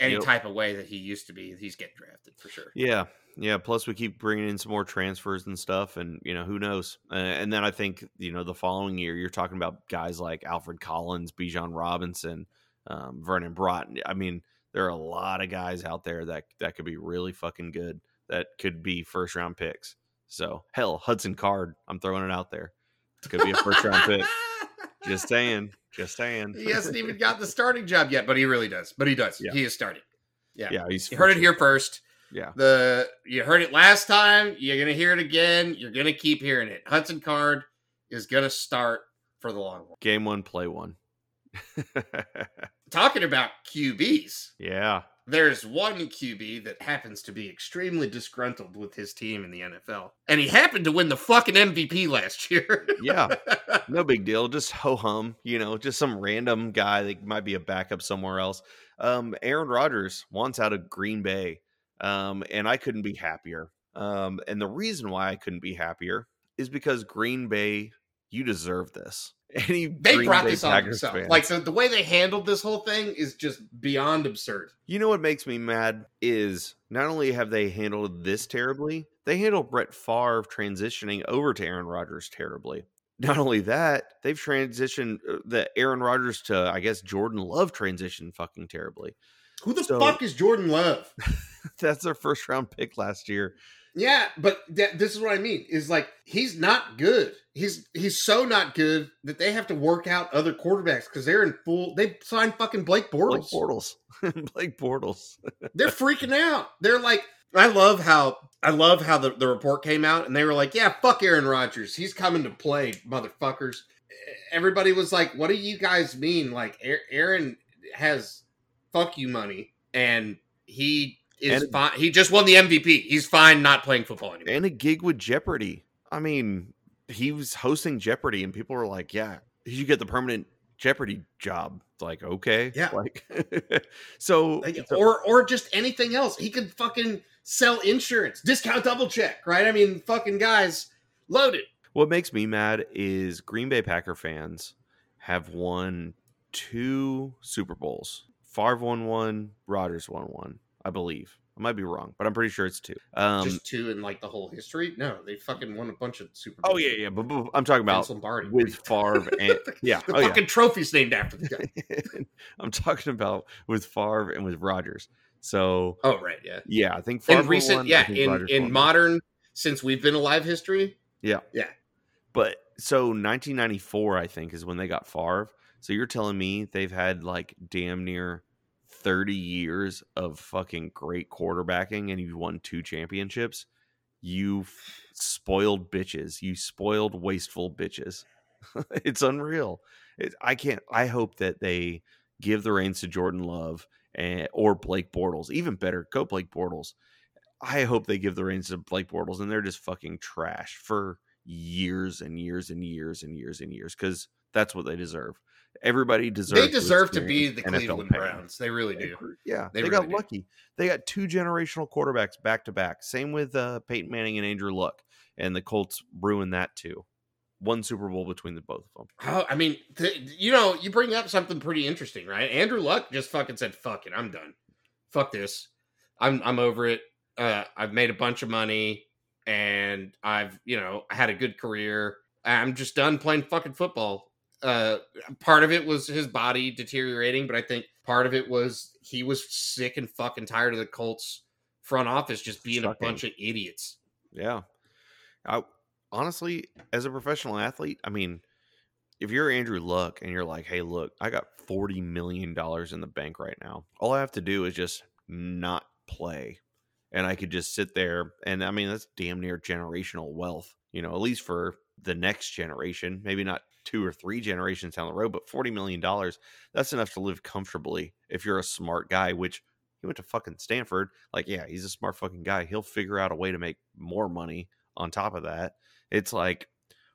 any Yep. type of way that he used to be, he's getting drafted for sure. Yeah, yeah. Plus, we keep bringing in some more transfers and stuff, and you know who knows. Uh, and then I think you know the following year, you're talking about guys like Alfred Collins, Bijan Robinson, um, Vernon Broughton. I mean, there are a lot of guys out there that that could be really fucking good. That could be first round picks. So hell, Hudson Card, I'm throwing it out there. Could be a first round pick. Just saying. Just saying. he hasn't even got the starting job yet, but he really does. But he does. Yeah. He is starting. Yeah. Yeah, he's You heard it here first. Yeah, The you heard it last time. You're gonna hear it again. You're gonna keep hearing it. Hudson Card is gonna start for the long one. game one, play one. Talking about QBs. yeah, there's one QB that happens to be extremely disgruntled with his team in the NFL. And he happened to win the fucking MVP last year. yeah. no big deal. Just ho hum, you know, just some random guy that might be a backup somewhere else. Um, Aaron Rodgers wants out of Green Bay, um, and I couldn't be happier. Um, and the reason why I couldn't be happier is because Green Bay, you deserve this. Any they Green brought Bay this on themselves. fan- Like so the way they handled this whole thing is just beyond absurd. You know what makes me mad is not only have they handled this terribly, they handled Brett Favre transitioning over to Aaron Rodgers terribly. Not only that, they've transitioned uh, the Aaron Rodgers to I guess Jordan Love transition fucking terribly. Who the So- fuck is Jordan Love? That's their first round pick last year. Yeah, but th- this is what I mean. Is like he's not good. He's he's so not good that they have to work out other quarterbacks because they're in full. They signed fucking Blake Blake Bortles. Bortles. Blake Bortles. they're freaking out. They're like, I love how I love how the, the report came out, and they were like, "Yeah, fuck Aaron Rodgers. He's coming to play, motherfuckers." Everybody was like, "What do you guys mean? Like, Aaron has fuck you money, and he is And- fine. He just won the MVP. He's fine not playing football anymore." and a gig with Jeopardy. I mean, he was hosting Jeopardy, and people were like, "Yeah, you get the permanent Jeopardy job." It's like, okay, Yeah. like, so, Like, so- or or just anything else. He could fucking sell insurance, discount double check, right? I mean, fucking guys, loaded. what makes me mad is Green Bay Packer fans have won two Super Bowls. Favre won one, Rodgers won one, I believe. I might be wrong, but I'm pretty sure it's two. Um, just two in like the whole history. No, they fucking won a bunch of Super. oh yeah, yeah, but, but I'm talking about Vince Lombardi with Favre and yeah, the oh, yeah. fucking trophy's named after the guy. I'm talking about with Favre and with Rodgers. So oh right, yeah. yeah, I think Favre In recent, won, yeah, in in won. modern since we've been alive history. Yeah, yeah. But so 1994, I think, is when they got Favre. So you're telling me they've had like damn near 30 years of fucking great quarterbacking and you've won two championships? You spoiled bitches. You spoiled wasteful bitches. it's unreal. It, I can't. I hope that they give the reins to Jordan Love and, or Blake Bortles. Even better, go Blake Bortles. I hope they give the reins to Blake Bortles and they're just fucking trash for years and years and years and years and years because that's what they deserve. Everybody deserves. They deserve to be the NFL Cleveland pain. Browns. They really do. Yeah, They they, got do. lucky. They got two generational quarterbacks back to back. Same with uh, Peyton Manning and Andrew Luck, and the Colts ruined that too. One Super Bowl between the both of them. Oh, I mean, th- you know, you bring up something pretty interesting, right? Andrew Luck just fucking said, "Fuck it, I'm done. Fuck this. I'm I'm over it. Uh, I've made a bunch of money, and I've you know had a good career. I'm just done playing fucking football. Uh, part of it was his body deteriorating, but I think part of it was he was sick and fucking tired of the Colts front office just being a bunch of idiots. Yeah. I honestly, as a professional athlete, I mean, if you're Andrew Luck and you're like, hey, look, I got $40 million in the bank right now. All I have to do is just not play. And I could just sit there. And I mean, that's damn near generational wealth, you know, at least for the next generation, maybe not two or three generations down the road, but $40 million, that's enough to live comfortably if you're a smart guy, which he went to fucking Stanford. Like, yeah, he's a smart fucking guy. He'll figure out a way to make more money on top of that. It's like,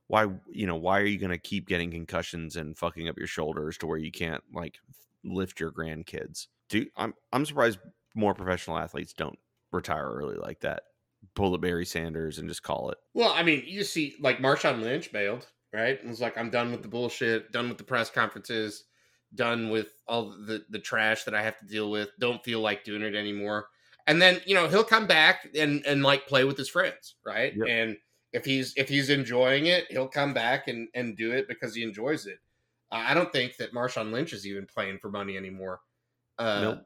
why, you know, why are you going to keep getting concussions and fucking up your shoulders to where you can't like lift your grandkids? Do I'm I'm surprised more professional athletes don't retire early like that. Pull a Barry Sanders and just call it. Well, I mean, you see, like Marshawn Lynch bailed, right? It was like, I'm done with the bullshit, done with the press conferences, done with all the the trash that I have to deal with. Don't feel like doing it anymore. And then you know he'll come back and and like play with his friends, right? Yep. And if he's if he's enjoying it, he'll come back and and do it because he enjoys it. Uh, I don't think that Marshawn Lynch is even playing for money anymore. Uh, Nope.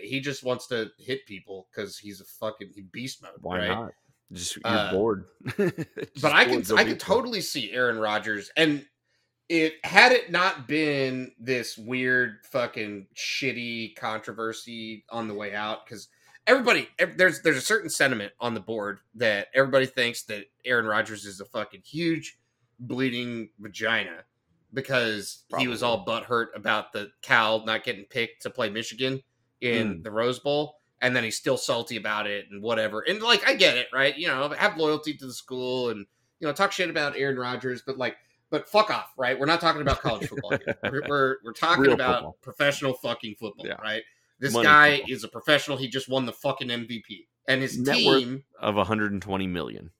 He just wants to hit people because he's a fucking beast mode. Why right? not? Just you're Uh, bored. Just but I can I can totally see Aaron Rodgers and it had it not been this weird fucking shitty controversy on the way out because everybody there's there's a certain sentiment on the board that everybody thinks that Aaron Rodgers is a fucking huge bleeding vagina because he was all butthurt about the Cal not getting picked to play Michigan in Mm. the Rose Bowl and then he's still salty about it and whatever. And like I get it, right? You know, have loyalty to the school and you know talk shit about Aaron Rodgers, but like, but fuck off, right? We're not talking about college football here. We're we're, we're talking Real about football. professional fucking football, Yeah. right? This Money guy football. is a professional. He just won the fucking MVP, and his Net team of 120 million.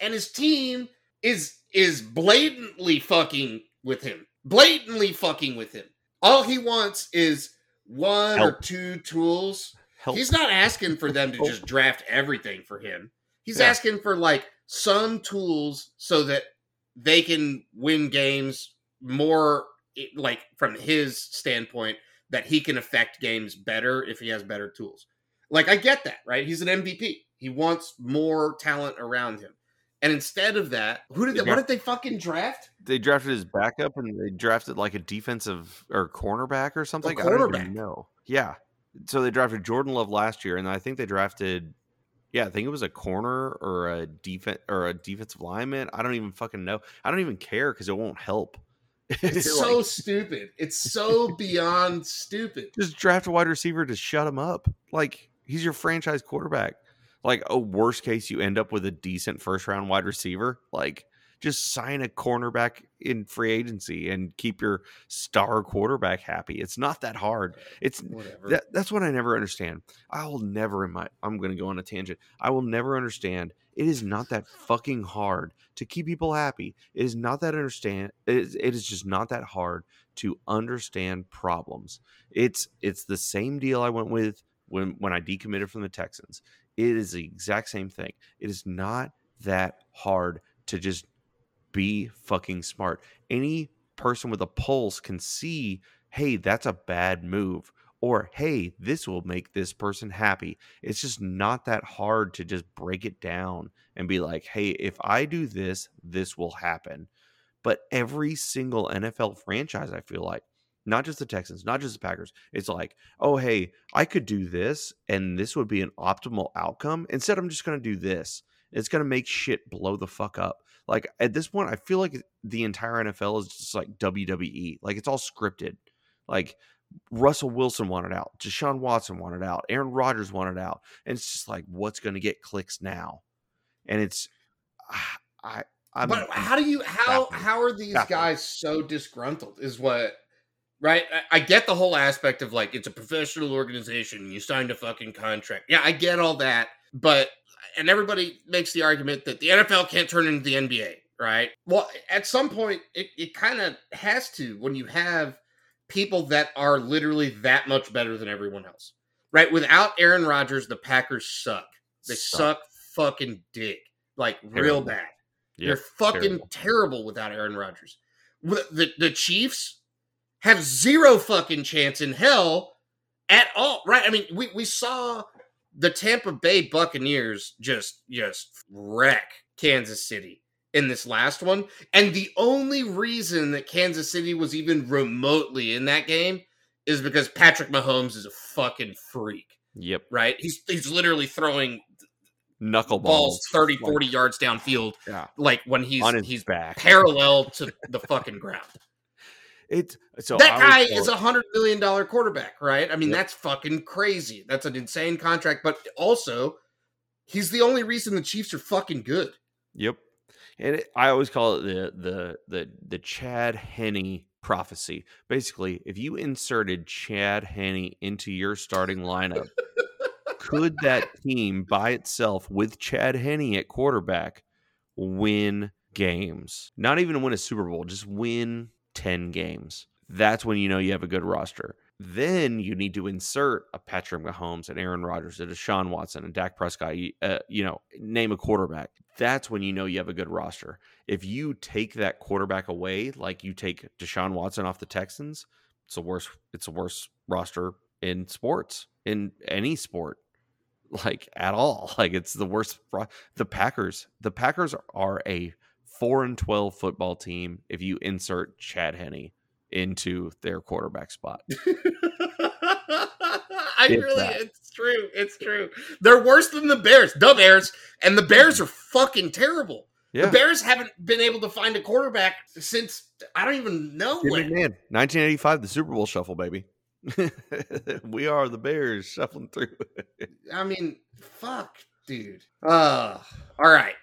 and his team is is blatantly fucking with him. Blatantly fucking with him. All he wants is one or two tools Help. He's not asking for them to Oh. just draft everything for him. He's Yeah. asking for like some tools so that they can win games more like from his standpoint that he can affect games better if he has better tools. Like I get that, right? He's an MVP. He wants more talent around him. And instead of that, who did they, what did they fucking draft? they drafted his backup and they drafted like a defensive or cornerback or something. I don't even know. Yeah. So they drafted Jordan Love last year, and I think they drafted, yeah, I think it was a corner or a defense or a defensive lineman. I don't even fucking know. I don't even care because it won't help. It's so like, stupid. It's so beyond stupid. just draft a wide receiver to shut him up. Like he's your franchise quarterback. Like, oh, worst case, you end up with a decent first round wide receiver. Like, just sign a cornerback in free agency and keep your star quarterback happy. It's not that hard. It's that, that's what I never understand. I will never in my I'm going to go on a tangent. I will never understand. It is not that fucking hard to keep people happy. It is not that understand. It is, it is just not that hard to understand problems. It's it's the same deal I went with when when I decommitted from the Texans. It is the exact same thing. It is not that hard to just be fucking smart. Any person with a pulse can see, hey, that's a bad move. Or, hey, this will make this person happy. It's just not that hard to just break it down and be like, hey, if I do this, this will happen. But every single NFL franchise, I feel like, not just the Texans, not just the Packers, it's like, oh, hey, I could do this and this would be an optimal outcome. Instead, I'm just going to do this. It's going to make shit blow the fuck up. Like at this point, I feel like the entire NFL is just like WWE. Like it's all scripted. Like Russell Wilson wanted out, Deshaun Watson wanted out, Aaron Rodgers wanted out, and it's just like, what's going to get clicks now? And it's, ah, I, I'm, but how do you how baffled. how are these Baffled. guys so disgruntled? Is what right? I, I get the whole aspect of like it's a professional organization. You signed a fucking contract. Yeah, I get all that, but and everybody makes the argument that the NFL can't turn into the NBA, right? Well, at some point, it, it kind of has to when you have people that are literally that much better than everyone else, right? Without Aaron Rodgers, the Packers suck. They suck, fucking dick, like real Terrible. bad. They're fucking terrible. terrible without Aaron Rodgers. The, the Chiefs have zero fucking chance in hell at all, right? I mean, we, we saw the Tampa Bay Buccaneers just just wreck Kansas City in this last one. And the only reason that Kansas City was even remotely in that game is because Patrick Mahomes is a fucking freak. Yep. Right? He's he's literally throwing knuckleballs 30 40 like, yards downfield yeah. like when he's On his he's back parallel to the fucking ground. It's so that guy is a hundred million dollar quarterback, right? I mean, yep. that's fucking crazy. That's an insane contract, but also he's the only reason the Chiefs are fucking good. Yep. And it, I always call it the the the the Chad Henne prophecy. Basically, if you inserted Chad Henne into your starting lineup, could that team by itself with Chad Henne at quarterback win games? Not even win a Super Bowl, just win 10 games. That's when you know you have a good roster. Then you need to insert a Patrick Mahomes and Aaron Rodgers and Deshaun Watson and Dak Prescott. Uh, you know, name a quarterback. That's when you know you have a good roster. If you take that quarterback away, like you take Deshaun Watson off the Texans, it's a worse. It's a worse roster in sports in any sport, like at all. Like it's the worst. The Packers. The Packers are a four and twelve football team. If you insert Chad Henne into their quarterback spot. I it's really, that. it's true. It's true. They're worse than the Bears, the Bears, and the Bears are fucking terrible. Yeah. The Bears haven't been able to find a quarterback since I don't even know Jim when. McMahon, 1985, the Super Bowl shuffle, baby. we are the Bears shuffling through. I mean, fuck, dude. Uh, all right.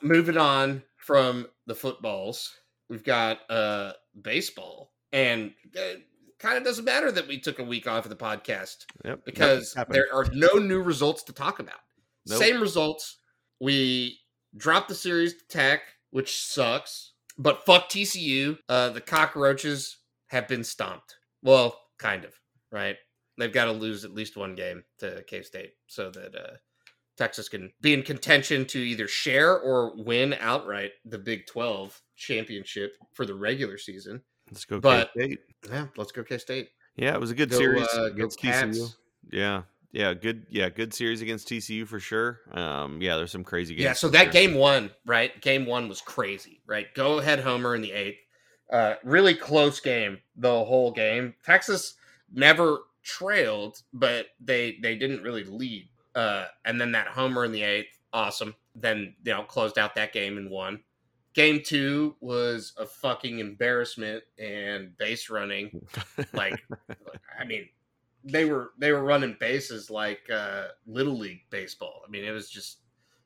Moving on from the footballs, we've got uh baseball and uh, kind of doesn't matter that we took a week off of the podcast yep, because there are no new results to talk about. Nope. Same results. We dropped the series to Tech, which sucks. But fuck TCU. Uh, the cockroaches have been stomped. Well, kind of, right? They've got to lose at least one game to K State so that uh, Texas can be in contention to either share or win outright the Big 12 championship for the regular season. Let's go but, K-State. Yeah, let's go K State. Yeah, it was a good go, series uh, against TCU. Yeah, yeah, good. Yeah, good series against TCU for sure. Um, yeah, there's some crazy games. Yeah, so that game one, right? Game one was crazy, right? Go ahead, Homer in the eighth. Uh, really close game the whole game. Texas never trailed, but they they didn't really lead. Uh, and then that homer in the eighth, awesome. Then you know closed out that game and won. Game two was a fucking embarrassment and base running. like, I mean, they were they were running bases like uh, little league baseball. I mean, it was just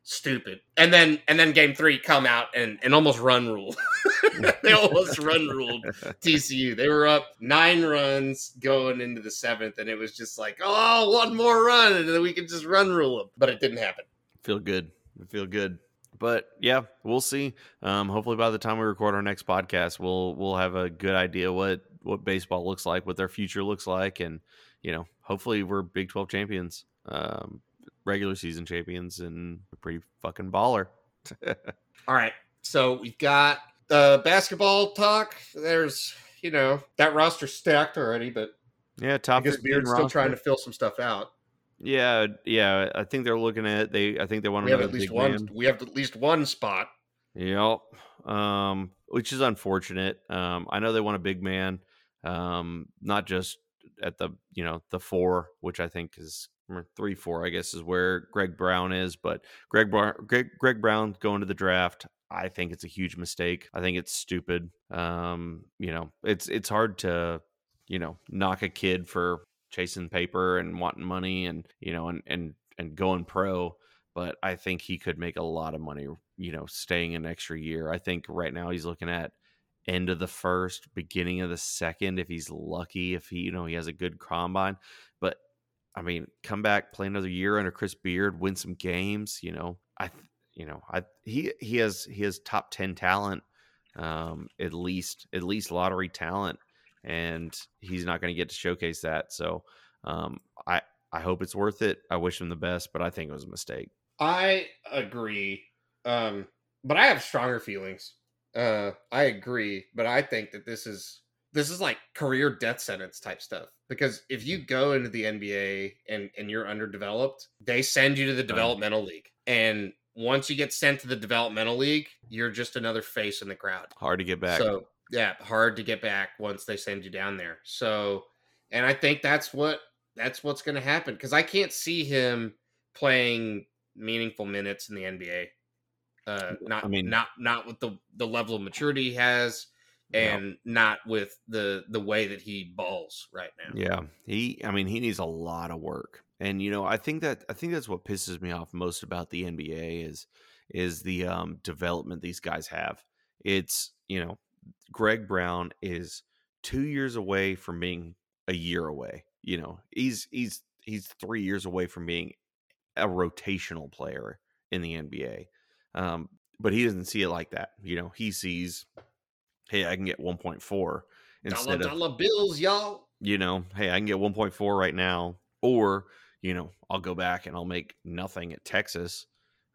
stupid. And then and then game three come out and and almost run rule. they almost run ruled TCU. They were up nine runs going into the seventh, and it was just like, oh, one more run, and then we could just run rule them. But it didn't happen. Feel good. Feel good but yeah, we'll see. Um, hopefully, by the time we record our next podcast, we'll we'll have a good idea what what baseball looks like, what their future looks like, and you know, hopefully, we're Big Twelve champions, um, regular season champions, and a pretty fucking baller. All right, so we've got the basketball talk. There's you know that roster stacked already, but yeah, top. I guess Beard's still trying to fill some stuff out. Yeah, yeah. I think they're looking at they. I think they want to. We have at least one. Man. We have at least one spot. Yep. Um, which is unfortunate. Um, I know they want a big man. Um, not just at the you know the four, which I think is three four. I guess is where Greg Brown is, but Greg Greg Greg Brown going to the draft. I think it's a huge mistake. I think it's stupid. Um, you know, it's it's hard to you know knock a kid for chasing paper and wanting money and you know and and and going pro but i think he could make a lot of money you know staying an extra year i think right now he's looking at end of the first beginning of the second if he's lucky if he you know he has a good combine i mean come back play another year under chris beard win some games you know i you know i he he has he has top 10 talent um at least at least lottery talent and he's not going to get to showcase that. So um, I I hope it's worth it. I wish him the best, but I think it was a mistake. I agree. Um, but I have stronger feelings. Uh, I agree, but I think that this is this is like career death sentence type stuff because if you go into the NBA and and you're underdeveloped, they send you to the developmental league, and once you get sent to the developmental league, you're just another face in the crowd. Hard to get back. So yeah, hard to get back once they send you down there. So, and I think that's what that's what's going to happen because I can't see him playing meaningful minutes in the NBA. Uh, not I mean- not not with the the level of maturity he has, and not with the the way that he balls right now. Yeah, he. I mean, he needs a lot of work, and you know, I think that I think that's what pisses me off most about the NBA is is the um, development these guys have. It's you know, Greg Brown is two years away from being a year away. You know, he's he's he's three years away from being a rotational player in the NBA. Um, but he doesn't see it like that. You know, he sees, hey, I can get 1.4 Dollar instead of dollar bills, y'all. you know, hey, I can get 1.4 right now, or you know, I'll go back and I'll make nothing at Texas,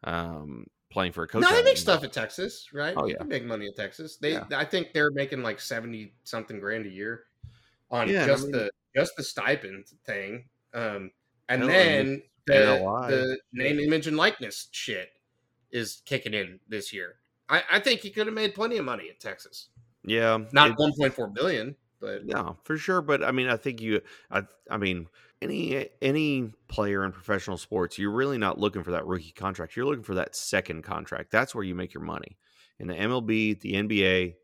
um, playing for a coach. No, they make stuff at Texas, right? Oh, They yeah. make money at Texas. They, Yeah. I think they're making like seventy something grand a year on Yeah, and I just mean- the just the stipend thing. Um, and then the the name, image, and likeness shit is kicking in this year. I, I think he could have made plenty of money at Texas. Yeah, Not it- one point four billion, but No, for sure. But I mean, I think you, I, I mean, any any player in professional sports, you're really not looking for that rookie contract. You're looking for that second contract. That's where you make your money. In the MLB, the NBA,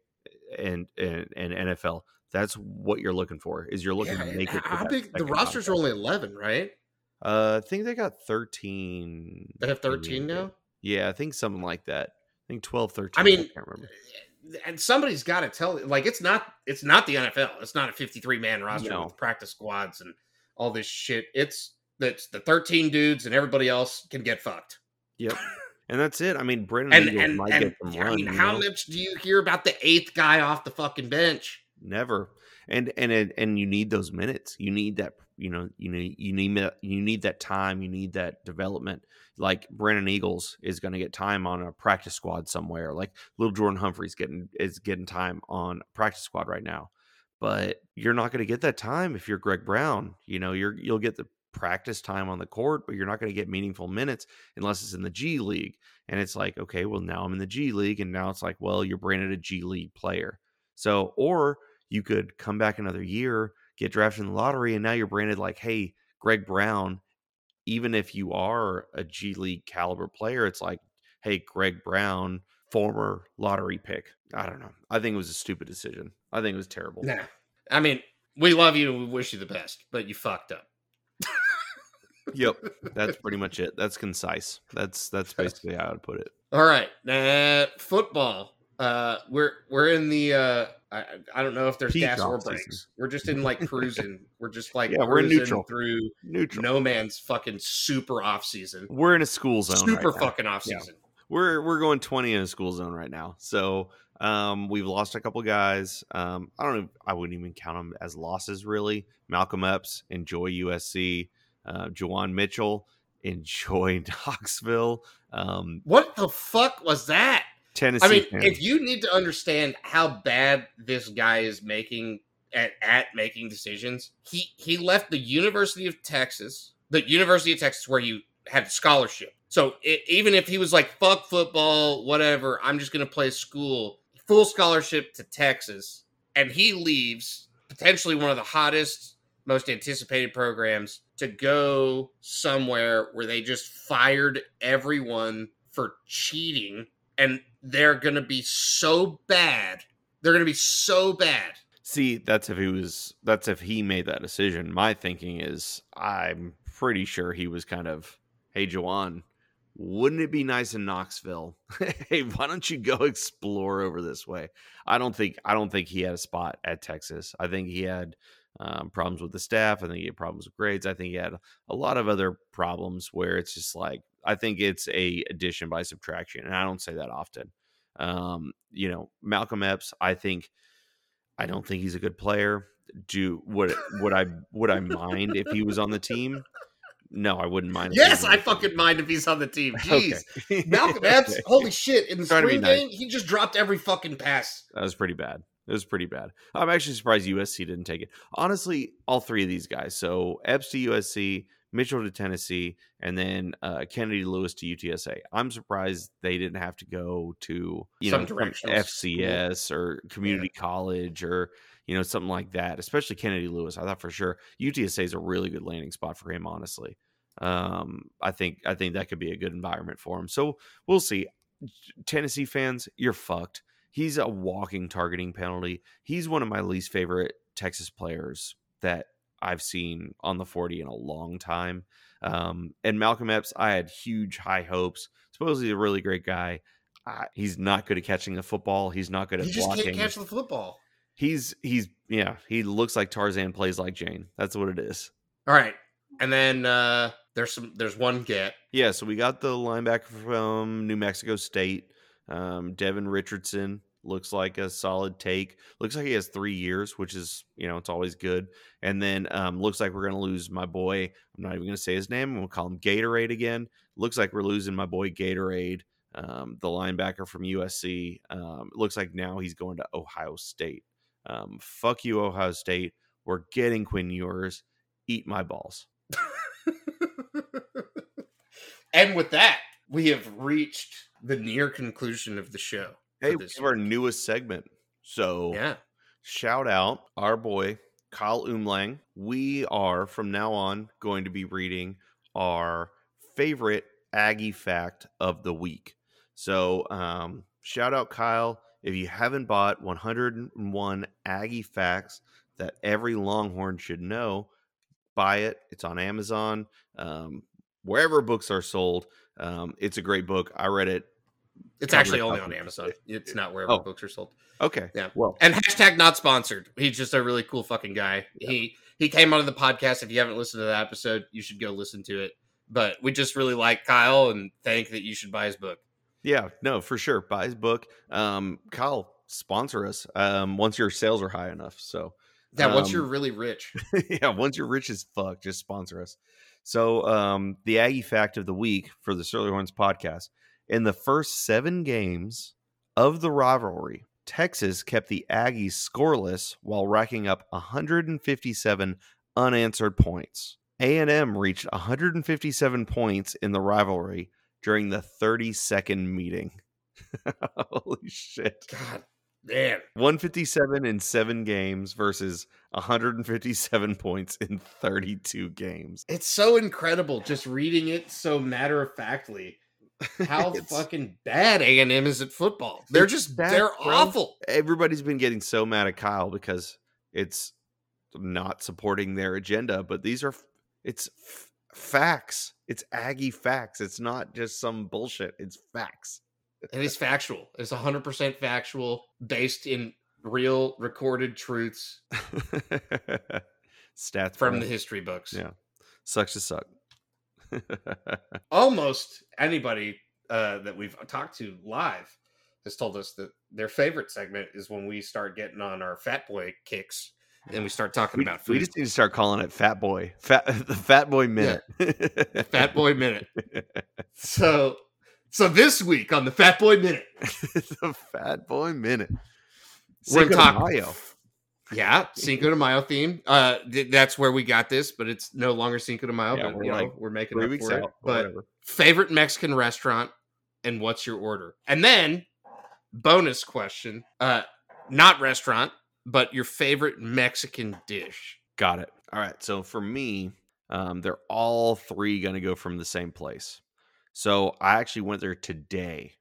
and and, and NFL, that's what you're looking for. Is you're looking Yeah, to make it. how big the rosters are only eleven, right? Uh, I think they got 13. They have thirteen now. Yeah, I think something like that. I think 12, 13. I mean, I can't remember. And somebody's got to tell like it's not it's not the NFL. It's not a 53 man roster No. with practice squads and all this shit. It's that's the 13 dudes and everybody else can get fucked. Yep. And that's it. I mean, Brandon And and, might and get some I run. mean, how know? much do you hear about the eighth guy off the fucking bench? Never. And and and you need those minutes. You need that. You know. You need you need you need that time. You need that development. Like Brennan Eagles is going to get time on a practice squad somewhere. Like little Jordan Humphreys getting is getting time on practice squad right now. But you're not going to get that time if you're Greg Brown. You know, you're you'll get the practice time on the court, but you're not going to get meaningful minutes unless it's in the G League. And it's like, okay, well now I'm in the G League, and now it's like, well, you're branded a G League player. So, or you could come back another year, get drafted in the lottery, and now you're branded like, hey, Greg Brown. Even if you are a G League caliber player, it's like, hey, Greg Brown, former lottery pick. I don't know. I think it was a stupid decision. I think it was terrible. Nah. I mean, we love you and we wish you the best, but you fucked up. Yep, that's pretty much it. That's concise. That's that's basically how I would put it. All right, uh, football. Uh, we're we're in the. Uh, I I don't know if there's Peak gas or off-season. breaks. We're just in like cruising. we're just like Yeah, we're in neutral. through Neutral. no man's fucking super off season. We're in a school zone. Super right now. fucking off Yeah. season. we're we're going 20 in a school zone right now so um we've lost a couple guys um i don't know i wouldn't even count them as losses really malcolm epps enjoy usc uh Jawan mitchell enjoy knoxville um What the fuck was that? Tennessee I mean, fans- if you need to understand how bad this guy is making at, at making decisions, he he left the University of Texas, the University of Texas where you had scholarship. So it, even if he was like fuck football, whatever, I'm just going to play school, full scholarship to Texas, and he leaves potentially one of the hottest, most anticipated programs to go somewhere where they just fired everyone for cheating and they're going to be so bad. They're going to be so bad. see that's if he was that's if he made that decision my thinking is i'm pretty sure he was kind of hey Jawan, wouldn't it be nice in Knoxville? hey, why don't you go explore over this way? I don't think I don't think he had a spot at Texas. I think he had um, problems with the staff. I think he had problems with grades. I think he had a lot of other problems where it's just like I think it's a addition by subtraction, and I don't say that often. Um, you know, Malcolm Epps. I think I don't think he's a good player. Do would would I would I mind if he was on the team? No, I wouldn't mind. Yes, I fucking mind if he's on the team. Jeez. Okay. Malcolm Epps, holy shit! In the Trying spring nice. game, he just dropped every fucking pass. That was pretty bad. It was pretty bad. I'm actually surprised USC didn't take it. Honestly, all three of these guys. So Epps to USC, Mitchell to Tennessee, and then uh, Kennedy Lewis to UTSA. I'm surprised they didn't have to go to you Some know FCS or community college or you know something like that. Especially Kennedy Lewis. I thought for sure UTSA is a really good landing spot for him. Honestly, um, I think I think that could be a good environment for him. So we'll see. Tennessee fans, you're fucked. He's a walking targeting penalty. He's one of my least favorite Texas players that I've seen on the 40 in a long time. Um, and Malcolm Epps, I had huge high hopes. Supposedly a really great guy. Uh, he's not good at catching the football. He's not good at He just blocking. can't catch the football. he's he's yeah. He looks like Tarzan, plays like Jane. That's what it is. All right, and then uh there's some there's one get. Yeah, so we got the linebacker from New Mexico State, um, Devin Richardson. Looks like a solid take. Looks like he has three years, which is you know it's always good. And then um, looks like we're gonna lose my boy. I'm not even gonna say his name. We'll call him Gatorade again. Looks like we're losing my boy Gatorade, um, the linebacker from USC. Um, looks like now he's going to Ohio State. Um, fuck you, Ohio State. We're getting Quinn Ewers. Eat my balls. and with that, we have reached the near conclusion of the show. Hey, we this have our newest segment. So yeah. shout out our boy Kyle Umlang. We are from now on going to be reading our favorite Aggie fact of the week. So um, shout out Kyle. If you haven't bought 101 Aggie facts that every Longhorn should know, buy it. It's on Amazon, um, wherever books are sold. Um, it's a great book. I read it. It's actually only on Amazon. It's not wherever Oh. books are sold. Okay. Yeah. Well, And hashtag not sponsored. He's just a really cool fucking guy. He he came onto the podcast. If you haven't listened to that episode, you should go listen to it. But we just really like Kyle and think that you should buy his book. Yeah, no, for sure. Buy his book. Um, Kyle, sponsor us. Um, once your sales are high enough. So Yeah, once Um, you're really rich. yeah, once you're rich as fuck, just sponsor us. So um the Aggie fact of the week for the Surly Horns podcast. In the first seven games of the rivalry, Texas kept the Aggies scoreless while racking up 157 unanswered points. A&M reached 157 points in the rivalry during the 32nd meeting. Holy shit. God damn. 157 in seven games versus 157 points in 32 games. It's so incredible just reading it so matter of factly. How fucking bad A and M is at football. They're just bad, they're bro. awful. Everybody's been getting so mad at Kyle because it's not supporting their agenda, but these are it's f- facts. It's Aggie facts. It's not just some bullshit. It's facts. It is factual. It's 100% factual, based in real recorded truths Stats from the history books. Yeah. sucks to suck. Almost anybody uh, that we've talked to live has told us that their favorite segment is when we start getting on our fat boy kicks and we start talking we, about we just need to start calling it Fat Boy. Fat the Fat Boy Minute. Fat Boy Minute. So, so this week on the Fat Boy Minute, the Fat Boy Minute. we're Cinco talking. Yeah, Cinco de Mayo theme. Uh, th- that's where we got this, but it's no longer Cinco de Mayo. Yeah, but, we're you know, like we're making up for it. But But whatever. favorite Mexican restaurant and what's your order? And then bonus question, uh not restaurant, but your favorite Mexican dish. Got it. All right. So for me, um, they're all three going to go from the same place. So I actually went there today.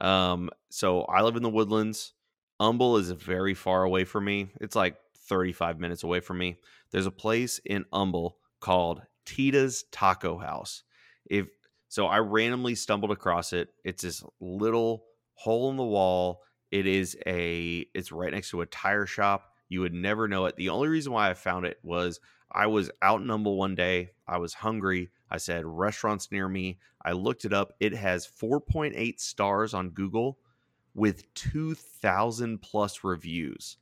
Um, so I live in the woodlands. Humble is very far away from me. It's like 35 minutes away from me. There's a place in Humble called Tita's Taco House. If so, I randomly stumbled across it. It's this little hole in the wall. It is a. It's right next to a tire shop. You would never know it. The only reason why I found it was I was out in Humble one day. I was hungry. I said restaurants near me. I looked it up. It has 4.8 stars on Google with 2,000 plus reviews.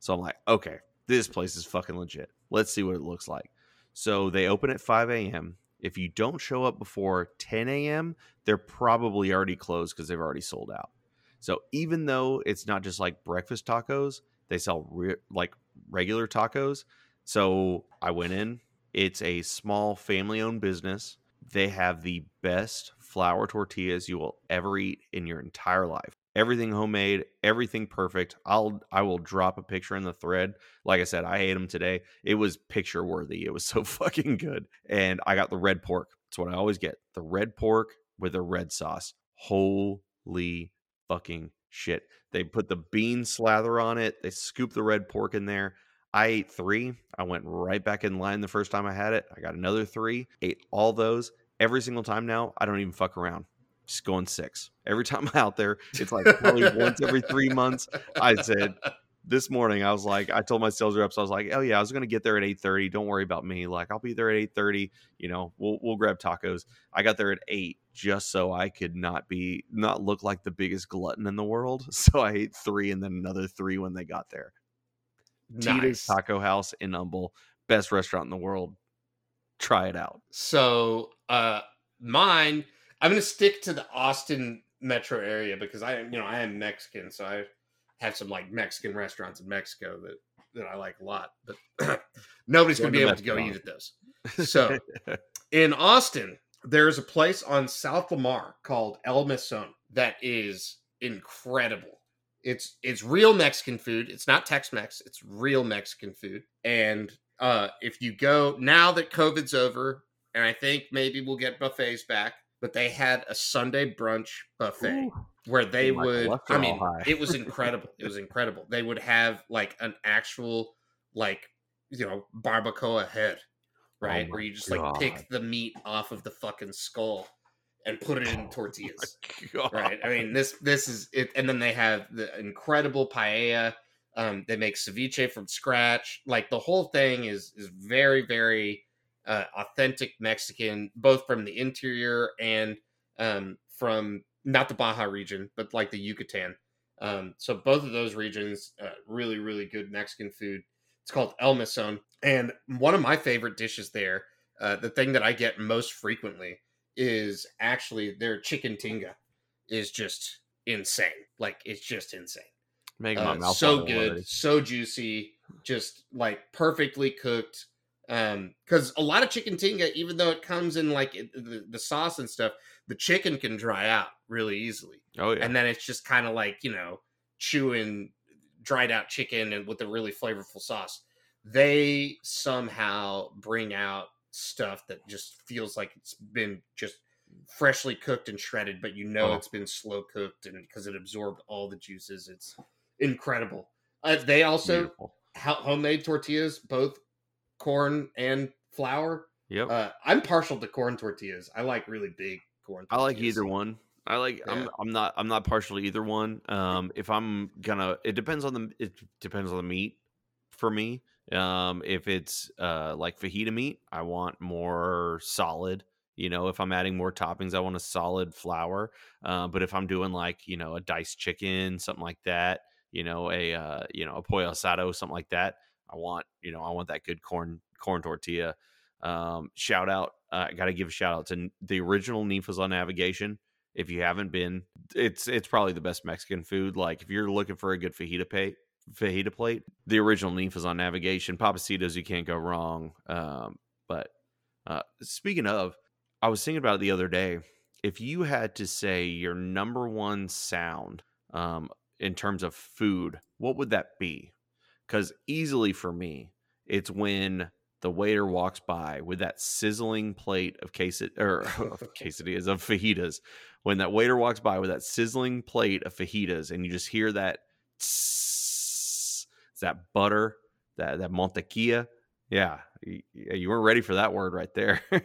So I'm like, okay, this place is fucking legit. Let's see what it looks like. So they open at 5 a.m. if you don't show up before 10 a.m., they're probably already closed because they've already sold out. So even though it's not just like breakfast tacos, they sell re- like regular tacos. So I went in. It's a small family owned business. They have the best flour tortillas you will ever eat in your entire life. Everything homemade, everything perfect. I'll I will drop a picture in the thread. Like I said, I ate them today. It was picture worthy. It was so fucking good. And I got the red pork. That's what I always get. The red pork with a red sauce. Holy fucking shit. They put the bean slather on it. They scoop the red pork in there. I ate three. I went right back in line the first time I had it. I got another three, ate all those. Every single time now, I don't even fuck around. Just going six. Every time I'm out there, it's like probably once every three months. I said, this morning I was like, I told my sales reps, I was like, oh yeah, I was gonna get there at eight thirty. Don't worry about me. Like I'll be there at eight thirty. You know, we'll we'll grab tacos. I got there at eight just so I could not be not look like the biggest glutton in the world. So I ate three and then another three when they got there. Nice. Tita's Taco House in Humble, best restaurant in the world. Try it out. So, uh, mine, I'm going to stick to the Austin metro area because I am, you know, I am Mexican, so I have some like Mexican restaurants in Mexico that that I like a lot, but nobody's going to be able to go eat at those. So, in Austin, there's a place on South Lamar called El Mesón that is incredible. It's it's real Mexican food. It's not Tex-Mex. It's real Mexican food. And uh, if you go now that COVID's over, and I think maybe we'll get buffets back, but they had a Sunday brunch buffet where they My would. I mean, it was incredible. It was incredible. They would have like an actual like you know barbacoa head right? Oh Where you just like pick the meat off of the fucking skull and put it in tortillas, God. right? I mean, this this is it. And then they have the incredible paella. Um, they make ceviche from scratch. Like the whole thing is is very very uh, authentic Mexican, both from the interior and um, from not the Baja region, but like the Yucatan. Um, so both of those regions, uh, really really good Mexican food. It's called El Mesón. And one of my favorite dishes there, uh, the thing that I get most frequently is actually their chicken tinga is just insane. Like it's just insane. Making my Uh, mouth so good, so juicy, just like perfectly cooked. Um, because a lot of chicken tinga, even though it comes in like it, the, the sauce and stuff, the chicken can dry out really easily Oh yeah. and then it's just kind of like you know chewing dried out chicken and with a really flavorful sauce they somehow bring out stuff that just feels like it's been just freshly cooked and shredded but you know Oh. it's been slow cooked and because it absorbed all the juices it's incredible uh, they also Beautiful. homemade tortillas both corn and flour Yep. uh, i'm partial to corn tortillas i like really big corn I like either one. I like Yeah. I'm I'm not I'm not partial to either one. Um if I'm gonna it depends on the it depends on the meat for me. Um if it's uh like fajita meat, I want more solid. You know, if I'm adding more toppings, I want a solid flour. Uh, but if I'm doing like, you know, a diced chicken, something like that, you know, a uh, you know, a pollo asado, something like that, I want, you know, I want that good corn corn tortilla. Um, shout out, I got to give a shout out to the original Ninfa's on Navigation. If you haven't been, it's it's probably the best Mexican food. Like if you're looking for a good fajita plate, fajita plate, the original Ninfa's on Navigation, Pappasito's, you can't go wrong. Um, but uh, speaking of, I was thinking about it the other day. If you had to say your number one sound um, in terms of food, what would that be? Because easily for me, it's when the waiter walks by with that sizzling plate of quesad or of quesadillas of fajitas. When that waiter walks by with that sizzling plate of fajitas, and you just hear that, tss, that butter, that that mantequilla. Yeah, you, you weren't ready for that word right there. you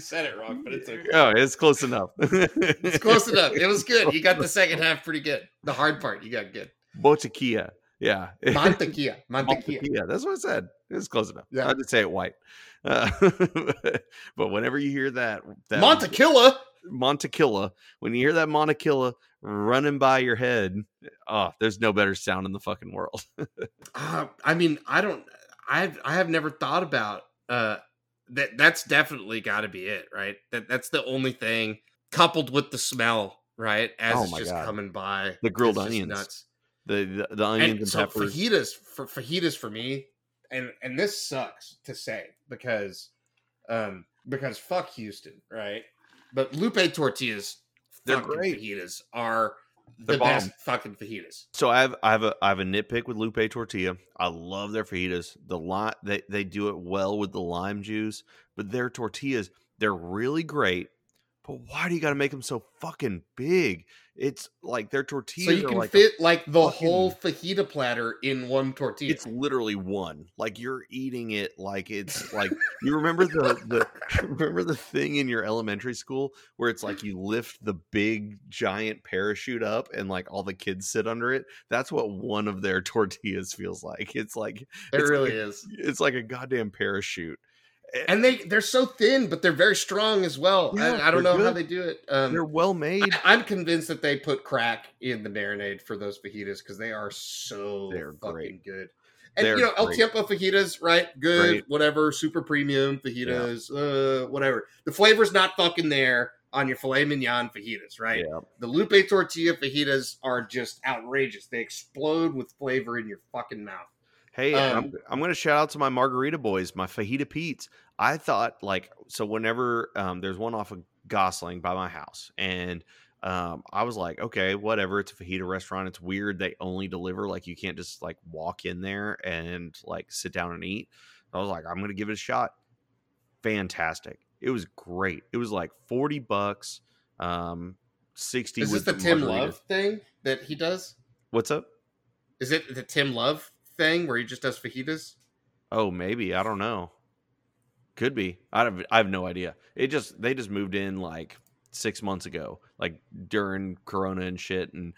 said it wrong, but it's okay. Oh, it's close enough. It's close enough. It was good. You got the second half pretty good. The hard part you got good. Botequilla. Yeah. Mantequilla. Mantequilla. Mantequilla. That's what I said. It's close enough. Yeah. I did say it white. Uh, but whenever you hear that, that Montequilla. Montequilla, when you hear that Montequilla running by your head, oh, there's no better sound in the fucking world. Uh, I mean, I don't. I I have never thought about uh that that's definitely got to be it, right? That that's the only thing coupled with the smell, right? As Oh it's just God. coming by, The grilled onions. The the, the onions And and, so peppers. fajitas for fajitas for me, and and this sucks to say because, um, because fuck Houston, right? But Lupe tortillas, They're great. fajitas are They're the best bomb. fucking fajitas. So I have I have a I have a nitpick with Lupe tortilla. I love their fajitas. The lot they they do it well with the lime juice, but their tortillas they're really great. But why do you got to make them so fucking big? It's like their tortillas So you can like fit like the fucking- whole fajita platter in one tortilla. it's literally one. Like you're eating it like it's like you remember the the remember the thing in your elementary school where it's like you lift the big giant parachute up and like all the kids sit under it. That's what one of their tortillas feels like. It's like it it's really like- is. it's like a goddamn parachute. And they they're so thin, but they're very strong as well. Yeah, I, I don't know they're how they do it. Um, They're well made. I, I'm convinced that they put crack in the marinade for those fajitas because they are so They're fucking great. good. And They're you know, El great. Tiempo fajitas, right? Good, Great. whatever, super premium fajitas, uh, whatever. The flavor's not fucking there on your filet mignon fajitas, right? Yeah. The Lupe tortilla fajitas are just outrageous. They explode with flavor in your fucking mouth. Hey, Um, I'm, I'm going to shout out to my margarita boys, my fajita Pete's. I thought like so whenever um, there's one off of Gosling by my house, and um, I was like, okay, whatever. It's a fajita restaurant. It's weird they only deliver. Like you can't just like walk in there and like sit down and eat. I was like, I'm going to give it a shot. Fantastic. It was great. It was like 40 bucks. Um, 60 Is this the Tim margarita. Love thing that he does? What's up? Is it the Tim Love thing where he just does fajitas? Oh, maybe I don't know. Could be. I have I have no idea. It just they just moved in like six months ago, like during Corona and shit, and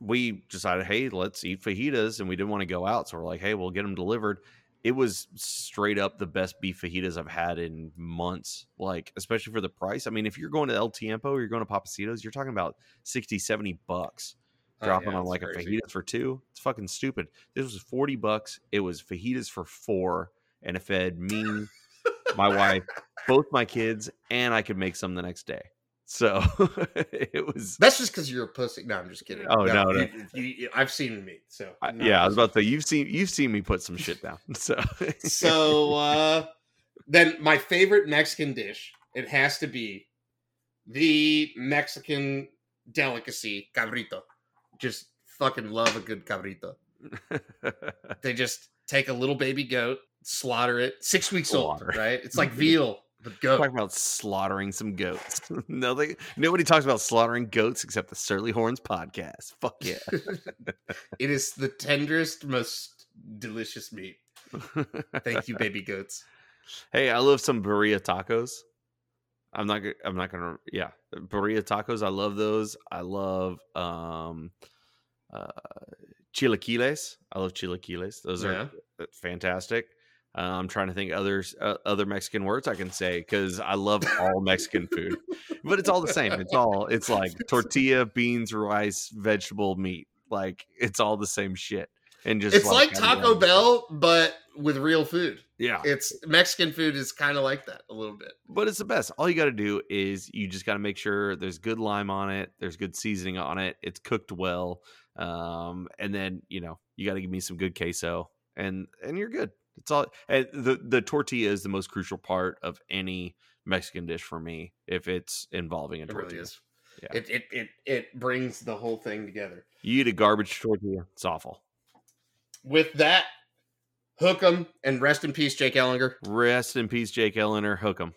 we decided, hey, let's eat fajitas, and we didn't want to go out, so we're like, hey, we'll get them delivered. It was straight up the best beef fajitas I've had in months, like especially for the price. I mean, if you're going to El Tiempo you're going to Pappasito's, you're talking about 60, 70 bucks dropping yeah, on like crazy. a fajitas for two. It's fucking stupid. This was 40 bucks. It was fajitas for four, and it fed me, my wife, both my kids, and I could make some the next day. So it was. That's just because you're a pussy. No, I'm just kidding. Oh, no, no. you- you- you- I've seen meat, so I, I'm yeah, I was about to say you've seen you've seen me put some shit down. So so uh then my favorite Mexican dish, it has to be the Mexican delicacy, cabrito. Just fucking love a good cabrito. They just take a little baby goat, slaughter it, six weeks Slaughter. old, right? It's like veal, but goat. talking about slaughtering some goats. no, they, nobody talks about slaughtering goats except the Surly Horns podcast. Fuck yeah. it is the tenderest, most delicious meat. Thank you, baby goats. Hey, I love some burrito tacos. I'm not. I'm not gonna. Yeah, burrito tacos. I love those. I love um, uh, chilaquiles. I love chilaquiles. Those Yeah. are fantastic. Uh, I'm trying to think others uh, other Mexican words I can say because I love all Mexican food, but it's all the same. It's all it's like tortilla, beans, rice, vegetable, meat. Like it's all the same shit. And just It's like Taco everyone- Bell, but with real food. Yeah, It's Mexican food is kind of like that a little bit. but it's the best. All you got to do is you just got to make sure there's good lime on it, there's good seasoning on it, it's cooked well, um, and then you know you got to give me some good queso, and and you're good. It's all. And the the tortilla is the most crucial part of any Mexican dish for me. If it's involving a It tortilla, really is. Yeah. It, it it it brings the whole thing together. you eat a garbage tortilla, it's awful. With that, hook 'em and rest in peace, Jake Ehlinger. Rest in peace, Jake Ehlinger. Hook 'em.